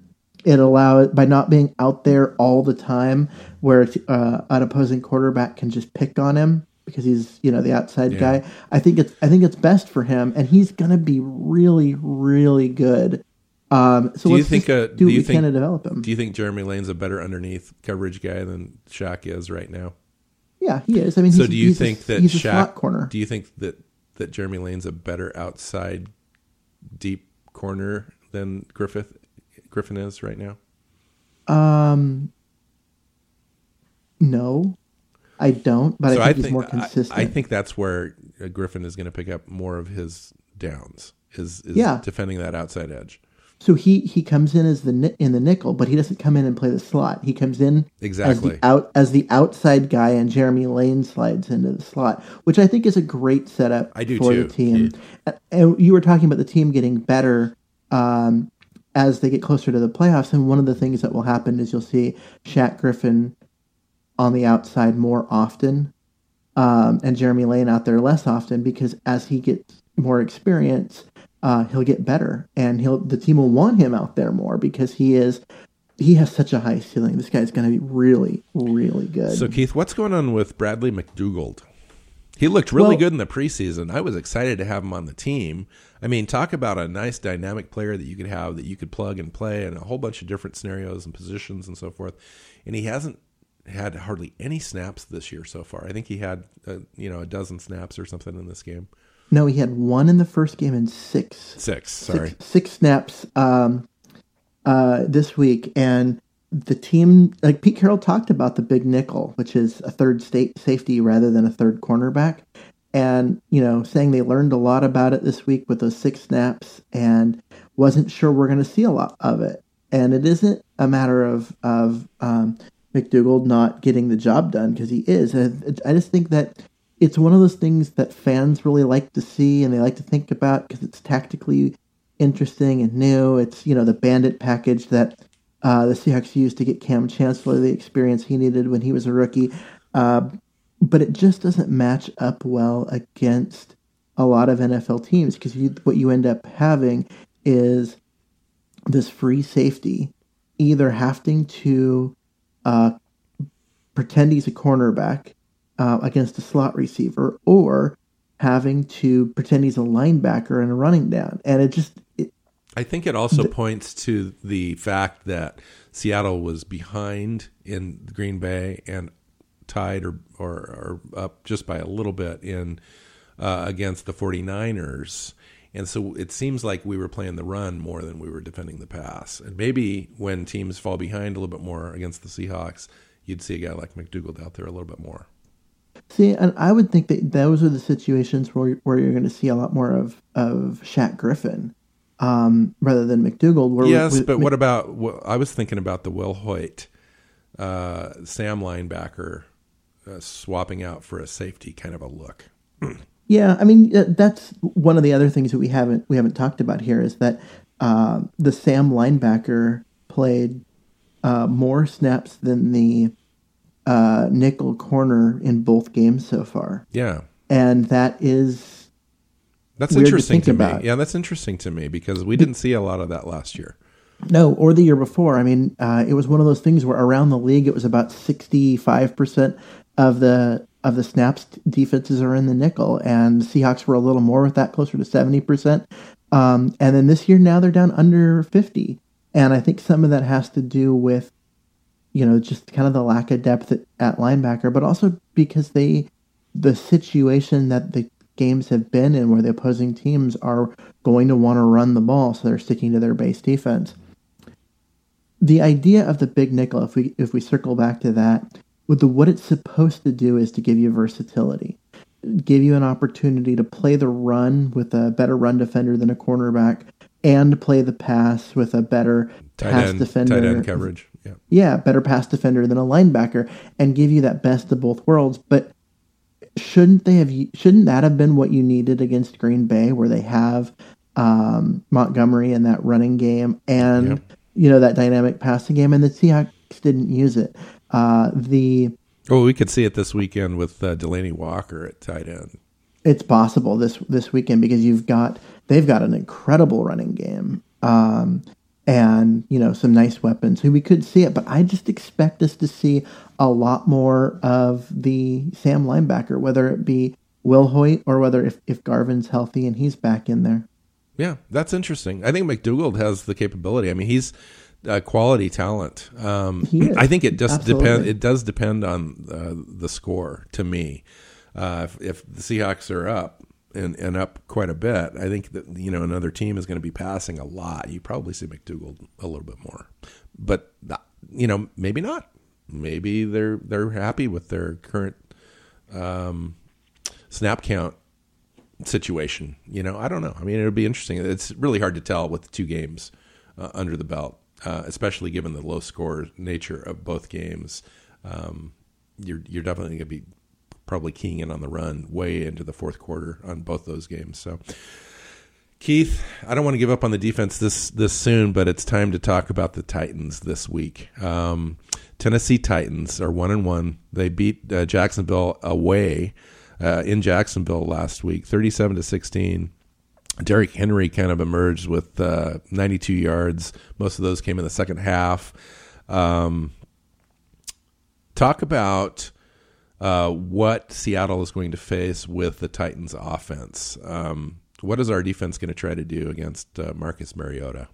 It allows by not being out there all the time, where uh, an opposing quarterback can just pick on him because he's you know the outside Yeah. guy. I think it's I think it's best for him, and he's gonna be really really good. Um, so Do you think, uh, do do you we think- can to develop him? Do you think Jeremy Lane's a better underneath coverage guy than Shaq is right now? Yeah, he is. I mean, So he's, do you think a, that he's a slot corner? Do you think that that Jeremy Lane's a better outside deep corner than Griffith Griffin is right now? Um, no, I don't. But so I think he's more consistent. I, think that's where Griffin is going to pick up more of his downs. Is, is Yeah. defending that outside edge. So. He he comes in as the in the nickel, but he doesn't come in and play the slot. He comes in Exactly. as the out as the outside guy, and Jeremy Lane slides into the slot, which I think is a great setup I do for too. the team. And you were talking about the team getting better um, as they get closer to the playoffs, and one of the things that will happen is you'll see Shaq Griffin on the outside more often um, and Jeremy Lane out there less often because as he gets more experience, uh, he'll get better, and he'll the team will want him out there more because he is he has such a high ceiling. This guy's going to be really, really good. So, Keith, what's going on with Bradley McDougald? He looked really Well- good in the preseason. I was excited to have him on the team. I mean, talk about a nice dynamic player that you could have that you could plug and play in a whole bunch of different scenarios and positions and so forth. And he hasn't had hardly any snaps this year so far. I think he had, uh, you know, a dozen snaps or something in this game. No, he had one in the first game and six Six, sorry. six, six snaps um, uh, this week, and the team like Pete Carroll talked about the big nickel, which is a third state safety rather than a third cornerback, and you know saying they learned a lot about it this week with those six snaps, and wasn't sure we're going to see a lot of it. And it isn't a matter of of um, McDougald not getting the job done because he is. And I just think that it's one of those things that fans really like to see and they like to think about because it's tactically interesting and new. It's you know the bandit package that uh, the Seahawks used to get Kam Chancellor the experience he needed when he was a rookie, uh, but it just doesn't match up well against a lot of NFL teams because what you end up having is this free safety either having to uh, pretend he's a cornerback uh, against a slot receiver or having to pretend he's a linebacker and a running down. And it just, it, I think it also points to the fact that Seattle was behind in Green Bay and tied or or, or up just by a little bit in uh, against the 49ers. And so it seems like we were playing the run more than we were defending the pass. And maybe when teams fall behind a little bit more against the Seahawks, you'd see a guy like McDougald out there a little bit more. See, and I would think that those are the situations where, where you're going to see a lot more of, of Shaq Griffin um, rather than McDougald. Where Yes, with- but what about? Well, I was thinking about the Wilhoite, uh, Sam linebacker, uh, swapping out for a safety kind of a look. [clears throat] Yeah, I mean uh, that's one of the other things that we haven't we haven't talked about here is that uh, the Sam linebacker played uh, more snaps than the uh, nickel corner in both games so far, Yeah, and that is that's to interesting think to, me. about. Yeah, that's interesting to me because we didn't see a lot of that last year. no, or the year before. I mean, uh, it was one of those things where around the league it was about sixty five percent of the of the snaps defenses are in the nickel, and Seahawks were a little more with that, closer to seventy percent. Um, and then this year now they're down under fifty, and I think some of that has to do with you know just kind of the lack of depth at, linebacker, but also because they the situation that the games have been in where the opposing teams are going to want to run the ball, so they're sticking to their base defense. The idea of the big nickel, if we if we circle back to that, with the what it's supposed to do is to give you versatility, give you an opportunity to play the run with a better run defender than a cornerback, and play the pass with a better Tight pass end, defender tight end coverage. Yeah, yeah, better pass defender than a linebacker and give you that best of both worlds. But shouldn't they have? Shouldn't that have been what you needed against Green Bay, where they have um, Montgomery in that running game and Yeah. you know that dynamic passing game? And the Seahawks didn't use it. Uh, the Oh, we could see it this weekend with uh, Delanie Walker at tight end. it's possible this this weekend because you've got they've got an incredible running game um, and you know some nice weapons. We could see it, but I just expect us to see a lot more of the Sam linebacker, whether it be Wilhoite or whether if if Garvin's healthy and he's back in there. Yeah, that's interesting. I think McDougald has the capability. I mean, he's a quality talent. Um, He is. I think it just Absolutely. depend. It does depend on uh, the score to me. Uh, if, if the Seahawks are up and, and up quite a bit, I think that you know another team is going to be passing a lot. You probably see McDougald a little bit more, but you know maybe not. Maybe they're they're happy with their current um, snap count situation. You know, I don't know. I mean, it'll be interesting. It's really hard to tell with two games uh, under the belt, uh, especially given the low score nature of both games. Um, you're you're definitely going to be probably keying in on the run way into the fourth quarter on both those games. So Keith, I don't want to give up on the defense this this soon, but it's time to talk about the Titans this week. Um, Tennessee Titans are one and one. They beat uh, Jacksonville away uh, in Jacksonville last week, thirty-seven to sixteen. Derrick Henry kind of emerged with uh, 92 yards. Most of those came in the second half. Um, talk about uh, what Seattle is going to face with the Titans' offense. Um, what is our defense going to try to do against uh, Marcus Mariota?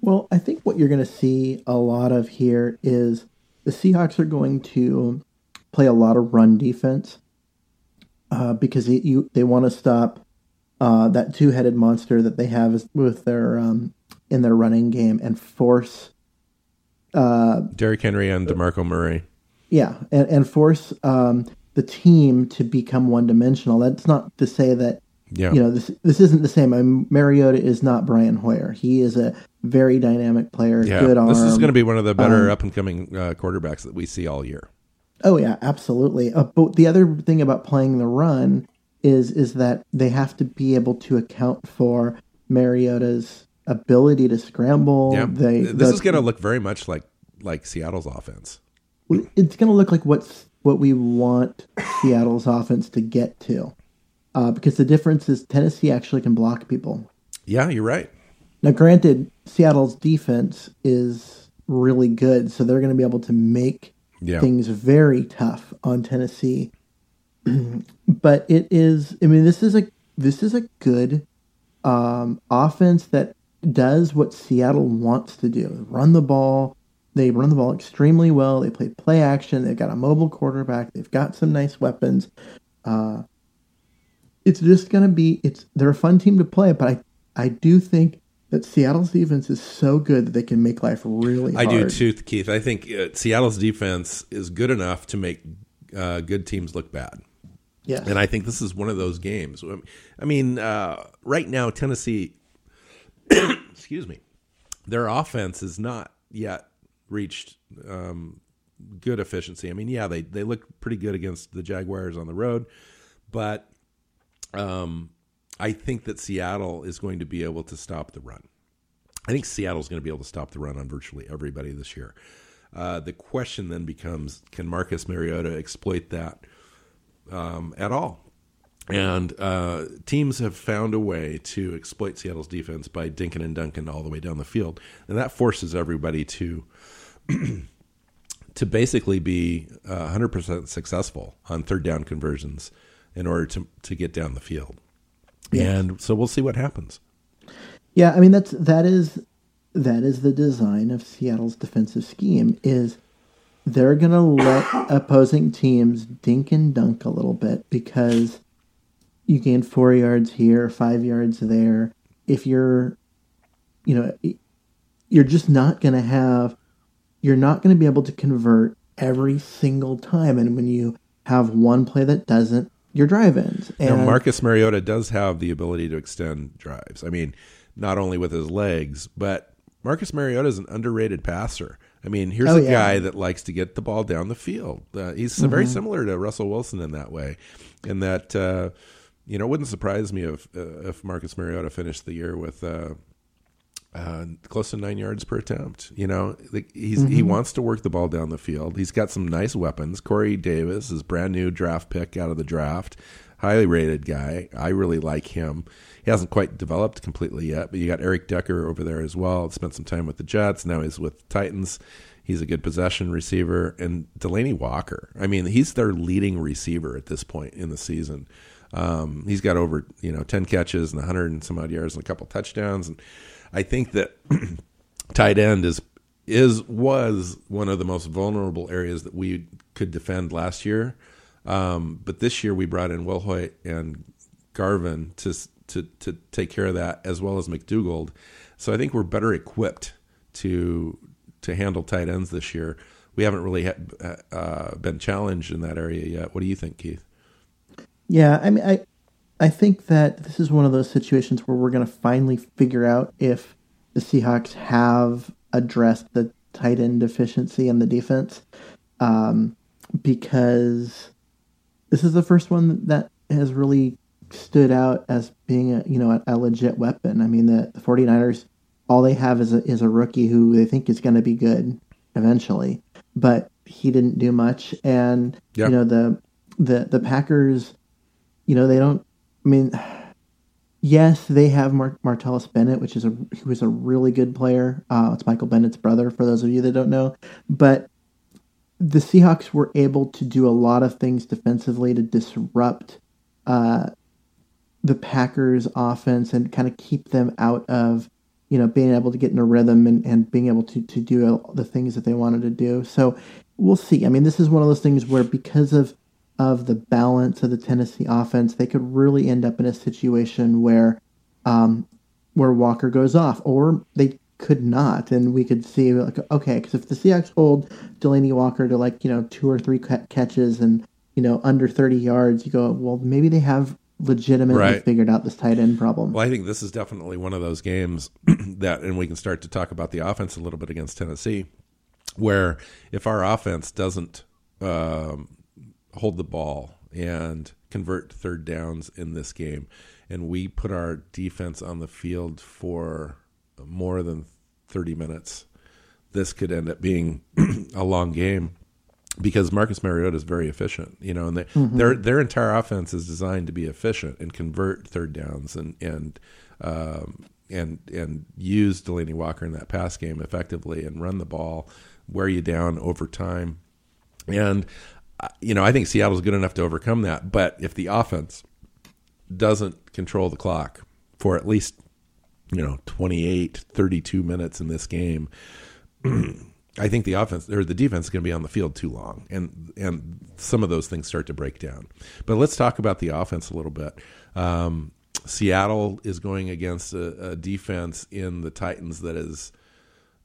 Well, I think what you're going to see a lot of here is the Seahawks are going to play a lot of run defense uh, because it, you, they want to stop uh, that two-headed monster that they have with their um, in their running game and force uh, Derrick Henry and Demarco Murray. Yeah, and, and force um, the team to become one-dimensional. That's not to say that yeah. you know this this isn't the same. I mean, Mariota is not Brian Hoyer. He is a very dynamic player. Yeah. Good arm. This is going to be one of the better um, up and coming uh, quarterbacks that we see all year. Oh yeah, absolutely. Uh, but the other thing about playing the run is is that they have to be able to account for Mariota's ability to scramble. Yeah. They, this the, is going to look very much like like Seattle's offense. It's going to look like what's what we want Seattle's offense to get to, uh, because the difference is Tennessee actually can block people. Yeah, you're right. Now, granted, Seattle's defense is really good, so they're going to be able to make yeah. things very tough on Tennessee. [clears throat] but it is. I mean, this is a this is a good um, offense that does what Seattle wants to do: run the ball. They run the ball extremely well. They play play action. They've got a mobile quarterback. They've got some nice weapons. Uh, it's just going to be. It's they're a fun team to play, but I I do think that Seattle's defense is so good that they can make life really hard. I do too, Keith. I think uh, Seattle's defense is good enough to make uh, good teams look bad. Yeah. And I think this is one of those games. I mean, uh, right now, Tennessee, [coughs] excuse me, their offense is not yet reached um, good efficiency. I mean, yeah, they, they look pretty good against the Jaguars on the road, but um, I think that Seattle is going to be able to stop the run. I think Seattle's going to be able to stop the run on virtually everybody this year. Uh, the question then becomes can Marcus Mariota exploit that um, at all? And uh, teams have found a way to exploit Seattle's defense by dinking and dunking all the way down the field, and that forces everybody to [clears throat] to basically be uh, 100% successful on third down conversions in order to to get down the field. And so we'll see what happens. Yeah, I mean that's that is that is the design of Seattle's defensive scheme is they're going to let [coughs] opposing teams dink and dunk a little bit because you gain 4 yards here, 5 yards there. If you're you know you're just not going to have you're not going to be able to convert every single time and when you have one play that doesn't your drive-ins. And now, Marcus Mariota does have the ability to extend drives. I mean, not only with his legs, but Marcus Mariota is an underrated passer. I mean, here's oh, a yeah. guy that likes to get the ball down the field. Uh, he's mm-hmm. very similar to Russell Wilson in that way, in that uh, you know, it wouldn't surprise me if uh, if Marcus Mariota finished the year with uh, close to nine yards per attempt. You know, he's mm-hmm. he wants to work the ball down the field. He's got some nice weapons. Corey Davis is brand new draft pick out of the draft, highly rated guy. I really like him. He hasn't quite developed completely yet, but you got Eric Decker over there as well. Spent some time with the Jets. Now he's with Titans. He's a good possession receiver, and Delanie Walker. I mean, he's their leading receiver at this point in the season. Um, he's got over you know ten catches and hundred and some odd yards and a couple touchdowns and I think that [clears throat] tight end is is was one of the most vulnerable areas that we could defend last year. Um, but this year we brought in Wilhoite and Garvin to to to take care of that as well as McDougald. So I think we're better equipped to to handle tight ends this year. We haven't really had, uh, been challenged in that area yet. What do you think, Keith? Yeah, I mean, I I think that this is one of those situations where we're going to finally figure out if the Seahawks have addressed the tight end deficiency in the defense, um, because this is the first one that has really stood out as being a you know a, a legit weapon. I mean, the, the 49ers, all they have is a, is a rookie who they think is going to be good eventually, but he didn't do much. And Yeah. you know the the the Packers, you know they don't. I mean, yes, they have Mar- Martellus Bennett, which is a who is a really good player. Uh, it's Michael Bennett's brother, for those of you that don't know, but the Seahawks were able to do a lot of things defensively to disrupt uh, the Packers' offense and kind of keep them out of, you know, being able to get in a rhythm and, and being able to, to do the things that they wanted to do. So we'll see. I mean, this is one of those things where because of of the balance of the Tennessee offense, they could really end up in a situation where um, where Walker goes off, or they could not, and we could see like okay, because if the Seahawks hold Delanie Walker to like you know two or three ca- catches and you know under thirty yards, you go well maybe they have legitimately Right. figured out this tight end problem. Well, I think this is definitely one of those games [clears throat] that, and we can start to talk about the offense a little bit against Tennessee, where if our offense doesn't um, hold the ball and convert third downs in this game, and we put our defense on the field for more than 30 minutes, this could end up being [clears throat] a long game because Marcus Mariota is very efficient, you know, and they, their their entire offense is designed to be efficient and convert third downs and and um, and and use Delanie Walker in that pass game effectively and run the ball, wear you down over time, and you know I think Seattle's good enough to overcome that. But if the offense doesn't control the clock for at least you know 28 32 minutes in this game [clears throat] I think the offense or the defense is going to be on the field too long, and and some of those things start to break down. But let's talk about the offense a little bit. Um, Seattle is going against a, a defense in the Titans that is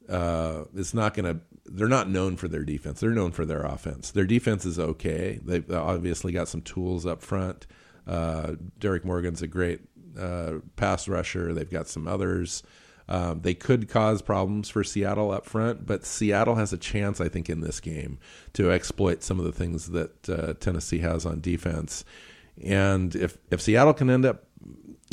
uh, is not going to. They're not known for their defense. They're known for their offense. Their defense is okay. They've obviously got some tools up front. Uh, Derrick Morgan's a great uh, pass rusher. They've got some others. Um, they could cause problems for Seattle up front, but Seattle has a chance, I think, in this game to exploit some of the things that uh, Tennessee has on defense. And if if Seattle can end up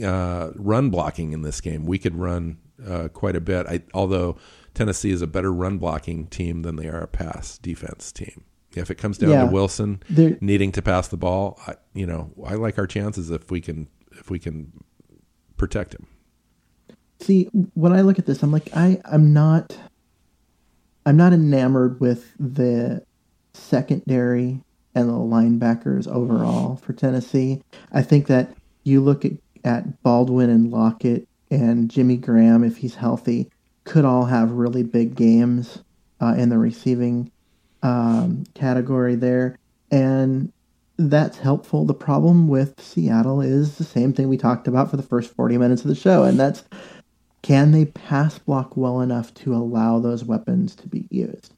uh, run blocking in this game, we could run uh, quite a bit. I, although Tennessee is a better run blocking team than they are a pass defense team. If it comes down Yeah. to Wilson They're- needing to pass the ball, I, you know, I like our chances if we can if we can protect him. See, when I look at this, I'm like, I, I'm not, I'm not enamored with the secondary and the linebackers overall for Tennessee. I think that you look at, at Baldwin and Lockett and Jimmy Graham, if he's healthy, could all have really big games uh, in the receiving um, category there. And that's helpful. The problem with Seattle is the same thing we talked about for the first 40 minutes of the show, and that's can they pass block well enough to allow those weapons to be used?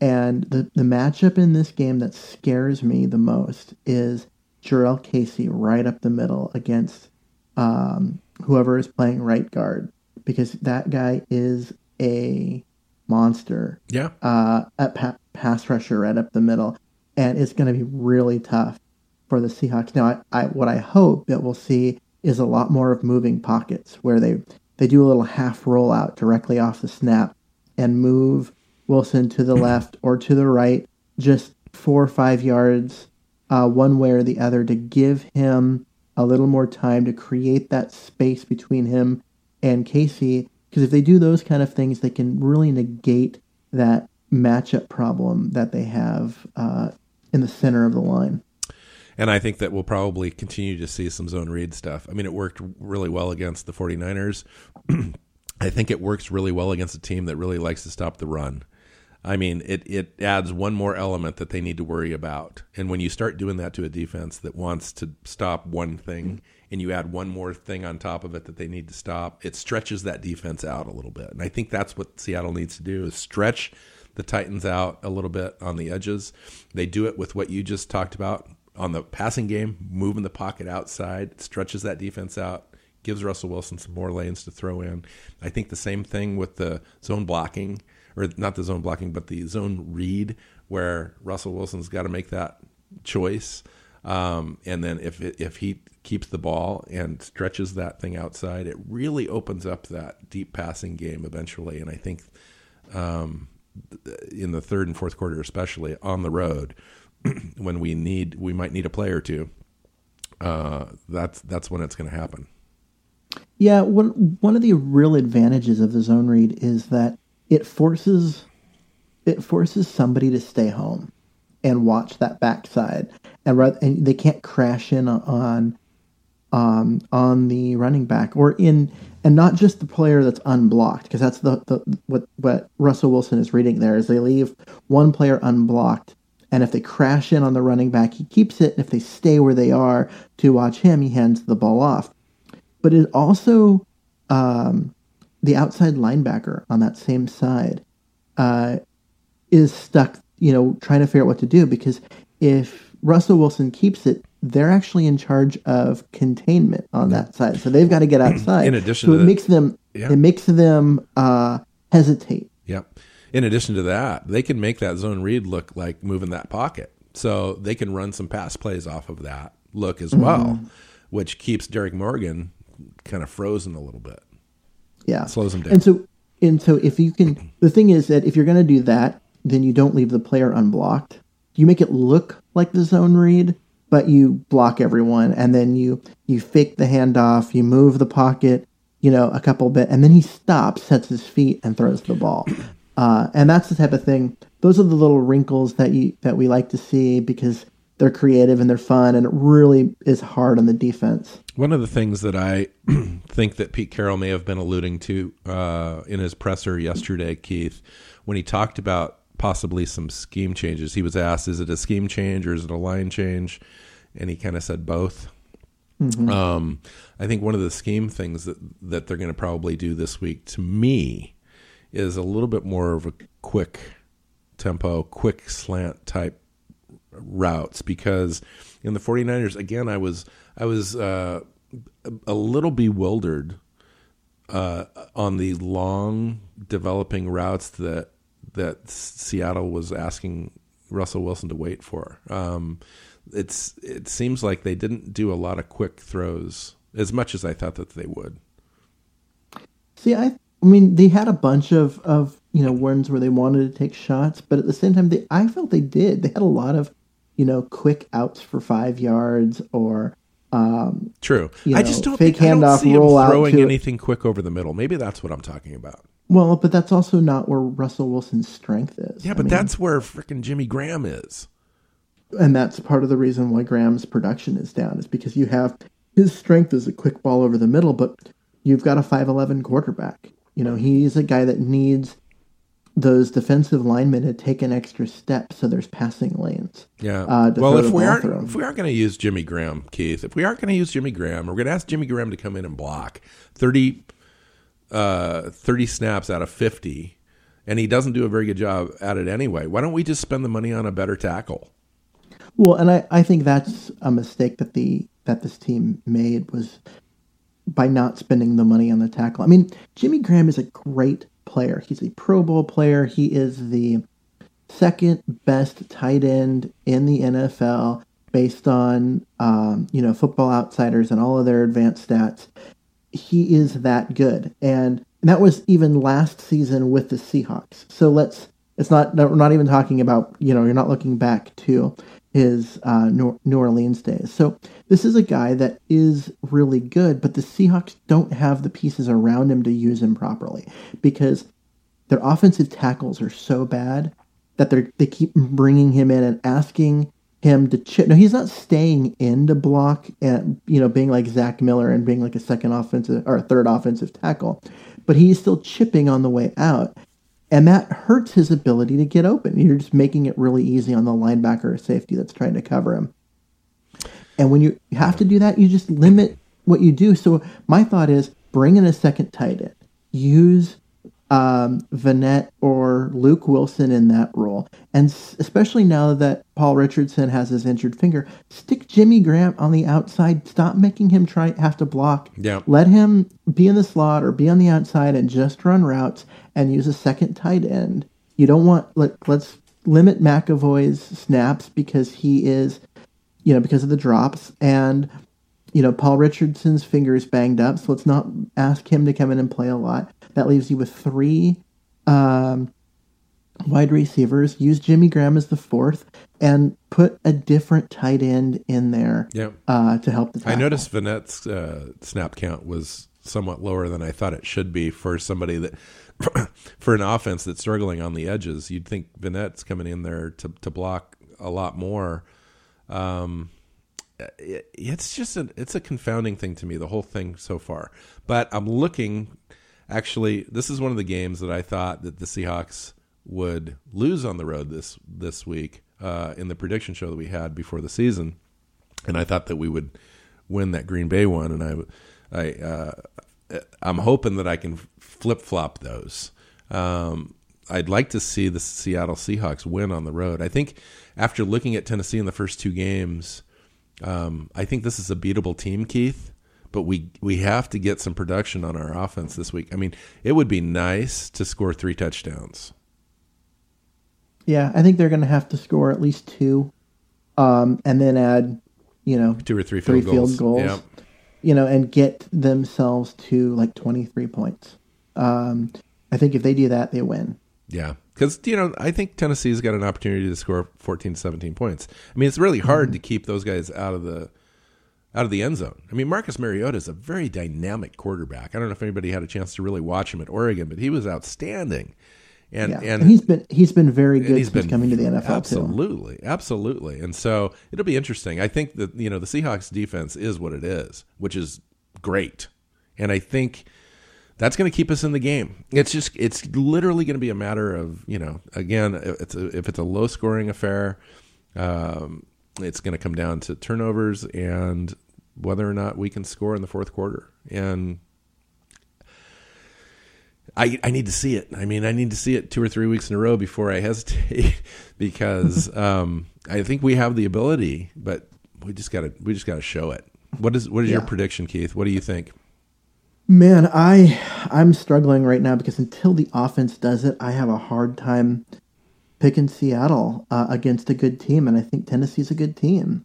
And the, the matchup in this game that scares me the most is Jurrell Casey right up the middle against um, whoever is playing right guard, because that guy is a monster Yeah, uh, at pa- pass rusher right up the middle, and it's going to be really tough for the Seahawks. Now, I, I what I hope that we'll see is a lot more of moving pockets where they they do a little half rollout directly off the snap and move Wilson to the left or to the right, just four or five yards, uh, one way or the other, to give him a little more time to create that space between him and Casey. Because if they do those kind of things, they can really negate that matchup problem that they have uh, in the center of the line. And I think that we'll probably continue to see some zone read stuff. I mean, it worked really well against the 49ers. [clears throat] I think it works really well against a team that really likes to stop the run. I mean, it, it adds one more element that they need to worry about. And when you start doing that to a defense that wants to stop one thing and you add one more thing on top of it that they need to stop, it stretches that defense out a little bit. And I think that's what Seattle needs to do is stretch the Titans out a little bit on the edges. They do it with what you just talked about on the passing game, moving the pocket outside, stretches that defense out, gives Russell Wilson some more lanes to throw in. I think the same thing with the zone blocking, or not the zone blocking, but the zone read, where Russell Wilson's got to make that choice. Um, and then if if he keeps the ball and stretches that thing outside, it really opens up that deep passing game eventually. And I think um, in the third and fourth quarter, especially on the road, [clears throat] when we need we might need a play or two, uh, that's that's when it's going to happen. Yeah, one one of the real advantages of the zone read is that it forces it forces somebody to stay home and watch that backside, and, rather, and they can't crash in on um, on the running back or in and not just the player that's unblocked because that's the, the what what Russell Wilson is reading there is they leave one player unblocked and if they crash in on the running back he keeps it and if they stay where they are to watch him he hands the ball off. But it also um, the outside linebacker on that same side uh, is stuck you know trying to figure out what to do because if Russell Wilson keeps it they're actually in charge of containment on that side. So they've got to get [clears throat] outside. In addition so to it the- makes them Yeah. it makes them uh, hesitate. Yep. In addition to that, they can make that zone read look like moving that pocket. So they can run some pass plays off of that look as well, which keeps Derrick Morgan kind of frozen a little bit. Yeah. Slows them down. And so and so if you can the thing is that if you're going to do that, then you don't leave the player unblocked. You make it look like the zone read, but you block everyone and then you you fake the handoff, you move the pocket, you know, a couple bit and then he stops, sets his feet and throws the ball. [clears throat] Uh, and that's the type of thing. Those are the little wrinkles that you that we like to see because they're creative and they're fun and it really is hard on the defense. One of the things that I [clears throat] think that Pete Carroll may have been alluding to uh, in his presser yesterday, Keith, when he talked about possibly some scheme changes, he was asked, "Is it a scheme change or is it a line change?" And he kind of said both. Um, I think one of the scheme things that that they're going to probably do this week, to me, is a little bit more of a quick tempo, quick slant type routes because in the 49ers again I was I was uh, a, a little bewildered uh, on the long developing routes that that Seattle was asking Russell Wilson to wait for. Um, it's it seems like they didn't do a lot of quick throws as much as I thought that they would. See, I, I mean, they had a bunch of, of you know ones where they wanted to take shots, but at the same time, they I felt they did. They had a lot of, you know, quick outs for five yards or, um, True. You I just don't fake think I don't handoff, see him throwing anything quick over the middle. Maybe that's what I'm talking about. Well, but that's also not where Russell Wilson's strength is. Yeah, I but mean, that's where freaking Jimmy Graham is. and that's part of the reason why Graham's production is down is because you have his strength is a quick ball over the middle, but you've got a five eleven quarterback. You know, he's a guy that needs those defensive linemen to take an extra step so there's passing lanes. Yeah. uh, well, if we aren't if we aren't going to use Jimmy Graham, Keith, if we aren't going to use Jimmy Graham, we're going to ask Jimmy Graham to come in and block 30, uh, 30 snaps out of fifty, and he doesn't do a very good job at it anyway. Why don't we just spend the money on a better tackle? Well, and I, I think that's a mistake that the that this team made was by not spending the money on the tackle. I mean, Jimmy Graham is a great player. He's a Pro Bowl player. He is the second best tight end in the NFL based on um, you know Football Outsiders and all of their advanced stats. He is that good, and that was even last season with the Seahawks. So let's. It's not. We're not even talking about. You know, you're not looking back to his uh, New Orleans days. So this is a guy that is really good, but the Seahawks don't have the pieces around him to use him properly because their offensive tackles are so bad that they're they keep bringing him in and asking him to chip. No, he's not staying in to block and you know being like Zach Miller and being like a second offensive or a third offensive tackle, but he's still chipping on the way out. And that hurts his ability to get open. You're just making it really easy on the linebacker or safety that's trying to cover him. And when you have to do that, you just limit what you do. So my thought is bring in a second tight end. Use um, Vannett or Luke Wilson in that role. And s- especially now that Paul Richardson has his injured finger, stick Jimmy Graham on the outside. Stop making him try have to block. Yeah. Let him be in the slot or be on the outside and just run routes and use a second tight end. You don't want let let's limit McEvoy's snaps because he is you know, because of the drops and you know, Paul Richardson's finger is banged up, so let's not ask him to come in and play a lot. That leaves you with three um, wide receivers. Use Jimmy Graham as the fourth, and put a different tight end in there Yeah. uh, to help the. I noticed Vannett's uh, snap count was somewhat lower than I thought it should be for somebody that [coughs] for an offense that's struggling on the edges. You'd think Vannett's coming in there to to block a lot more. Um, it, it's just a it's a confounding thing to me the whole thing so far. But I'm looking. Actually, this is one of the games that I thought that the Seahawks would lose on the road this this week uh, in the prediction show that we had before the season, and I thought that we would win that Green Bay one, and I, I, uh, I'm hoping that I can flip flop those. Um, I'd like to see the Seattle Seahawks win on the road. I think after looking at Tennessee in the first two games, um, I think this is a beatable team, Keith. But we we have to get some production on our offense this week. I mean, it would be nice to score three touchdowns. Yeah, I think they're going to have to score at least two, um, and then add, you know, Two or three three field goals. field goals. Yeah. You know, and get themselves to like twenty three points. Um, I think if they do that, they win. Yeah. Because, you know, I think Tennessee's got an opportunity to score 14, 17 points. I mean, it's really hard to keep those guys out of the out of the end zone. I mean, Marcus Mariota is a very dynamic quarterback. I don't know if anybody had a chance to really watch him at Oregon, but he was outstanding. And Yeah, and, and he's been he's been very good he's since been coming to the NFL too. absolutely, absolutely. And so it'll be interesting. I think that you know the Seahawks defense is what it is, which is great, and I think that's going to keep us in the game. It's just it's literally going to be a matter of you know again it's a, if it's a low scoring affair, um, it's going to come down to turnovers and whether or not we can score in the fourth quarter and. I, I need to see it. I mean, I need to see it two or three weeks in a row before I hesitate, [laughs] because [laughs] um, I think we have the ability, but we just got to we just got to show it. What is what is your prediction, Keith? What do you think? Man, I I'm struggling right now because until the offense does it, I have a hard time picking Seattle uh, against a good team, and I think Tennessee's a good team.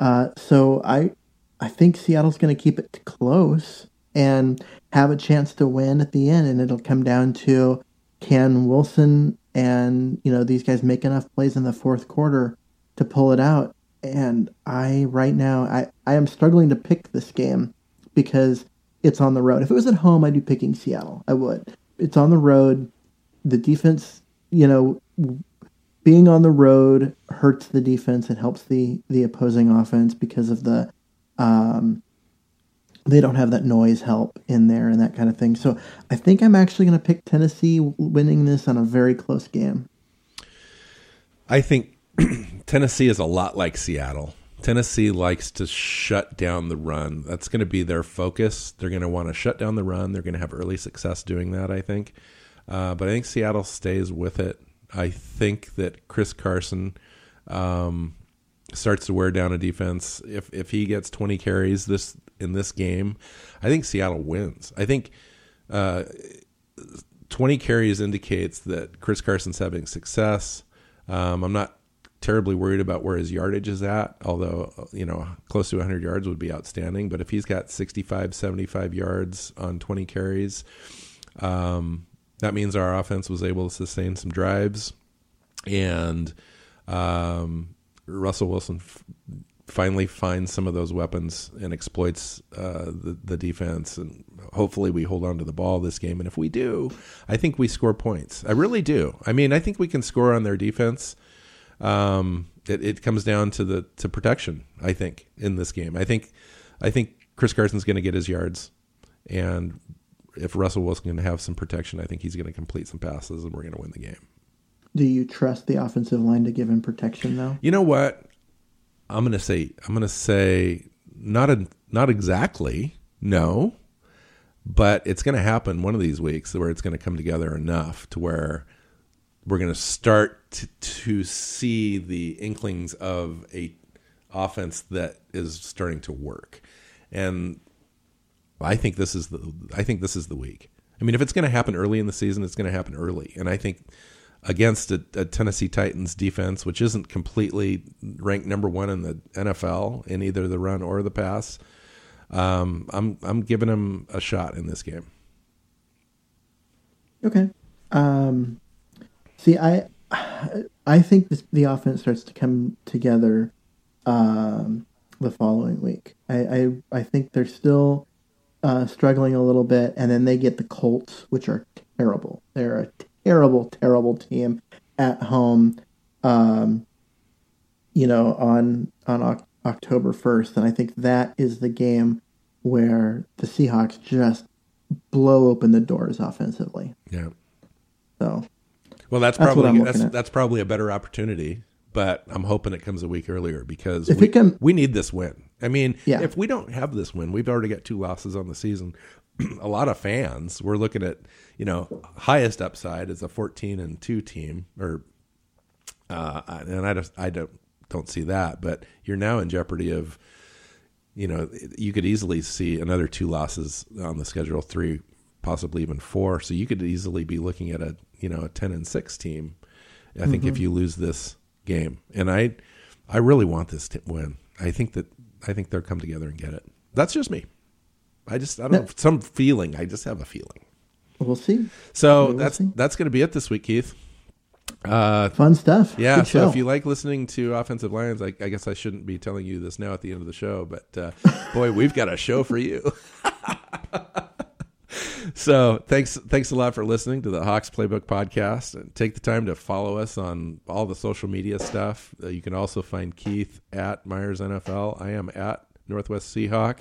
Uh, so I I think Seattle's going to keep it close and have a chance to win at the end, and it'll come down to can Wilson and you know these guys make enough plays in the fourth quarter to pull it out. And I right now I I am struggling to pick this game because it's on the road. If it was at home, I'd be picking Seattle. I would. It's on the road. The defense, you know, being on the road hurts the defense. It helps the the opposing offense because of the um, they don't have that noise help in there and that kind of thing. So I think I'm actually going to pick Tennessee winning this on a very close game. I think [clears throat] Tennessee is a lot like Seattle. Tennessee likes to shut down the run. That's going to be their focus. They're going to want to shut down the run. They're going to have early success doing that, I think. Uh, but I think Seattle stays with it. I think that Chris Carson um, starts to wear down a defense. If if he gets 20 carries this in this game, I think Seattle wins. I think uh, 20 carries indicates that Chris Carson's having success. Um, I'm not terribly worried about where his yardage is at, although, you know, close to 100 yards would be outstanding. But if he's got 65, 75 yards on 20 carries, um, that means our offense was able to sustain some drives. And um, Russell Wilson f- finally finds some of those weapons and exploits uh, the, the defense. And hopefully we hold on to the ball this game. And if we do, I think we score points. I really do. I mean, I think we can score on their defense. Um, it, it comes down to the to protection. I think in this game, I think I think Chris Carson's going to get his yards, and if Russell Wilson's going to have some protection, I think he's going to complete some passes, and we're going to win the game. Do you trust the offensive line to give him protection though? You know what? I'm going to say I'm going to say not a, not exactly no, but it's going to happen one of these weeks where it's going to come together enough to where we're going to start to, to see the inklings of a offense that is starting to work, and I think this is the I think this is the week. I mean, if it's going to happen early in the season, it's going to happen early, and I think against a, a Tennessee Titans defense, which isn't completely ranked number one in the NFL in either the run or the pass, um, I'm I'm giving them a shot in this game. Okay. Um, see, I I think the offense starts to come together um, the following week. I, I I think they're still uh, struggling a little bit, and then they get the Colts, which are terrible. They're a terrible, terrible team at home. Um, you know, on on o- October first, and I think that is the game where the Seahawks just blow open the doors offensively. Yeah. So Well, that's That's probably that's that's, probably a better opportunity, but I'm hoping it comes a week earlier because If we, come- we need this win. I mean, Yeah. if we don't have this win, we've already got two losses on the season. [clears throat] a lot of fans, we're looking at, you know, highest upside is a 14 and 2 team or uh and I just I don't don't see that, but you're now in jeopardy of you know, you could easily see another two losses on the schedule, three, possibly even four. So you could easily be looking at a you know a ten and six team. I think if you lose this game, and I, I really want this to win. I think that I think they'll come together and get it. That's just me. I just I don't know some feeling. I just have a feeling. we'll see. So We will that's see. that's going to be it this week, Keith. Uh, Fun stuff. yeah. Good So show. if you like listening to offensive lions, I, I guess I shouldn't be telling you this now at the end of the show, but uh, [laughs] boy, we've got a show for you. [laughs] so thanks, thanks a lot for listening to the Hawks Playbook podcast. And take the time to follow us on all the social media stuff. Uh, you can also find Keith at Myers NFL. I am at Northwest Seahawk,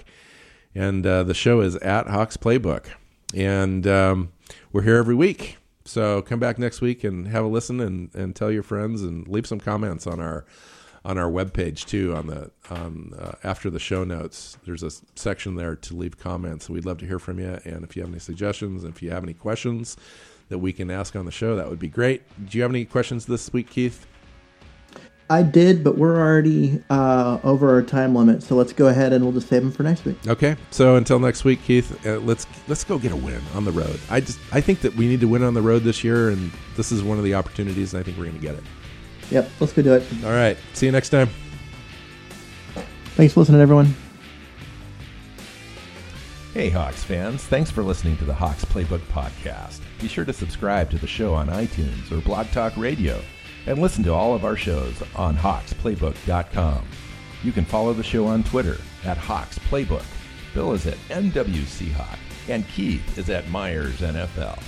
and uh, the show is at Hawks Playbook, and um, we're here every week. So come back next week and have a listen and, and tell your friends and leave some comments on our on our webpage too on the on uh, after the show notes there's a section there to leave comments. We'd love to hear from you and if you have any suggestions if you have any questions that we can ask on the show that would be great. Do you have any questions this week keith? I did, but we're already uh, over our time limit, so let's go ahead and we'll just save them for next week. okay. So until next week keith uh, let's let's go get a win on the road. I just i think that we need to win on the road this year and this is one of the opportunities and i think we're going to get it Yep, let's go do it. all right see you next time Thanks for listening, everyone. Hey, Hawks fans, thanks for listening to the Hawks Playbook Podcast. Be sure to subscribe to the show on iTunes or Blog Talk Radio and listen to all of our shows on hawksplaybook.com. You can follow the show on Twitter at Hawks Playbook. Bill is at NWC Hawk, and Keith is at Myers NFL.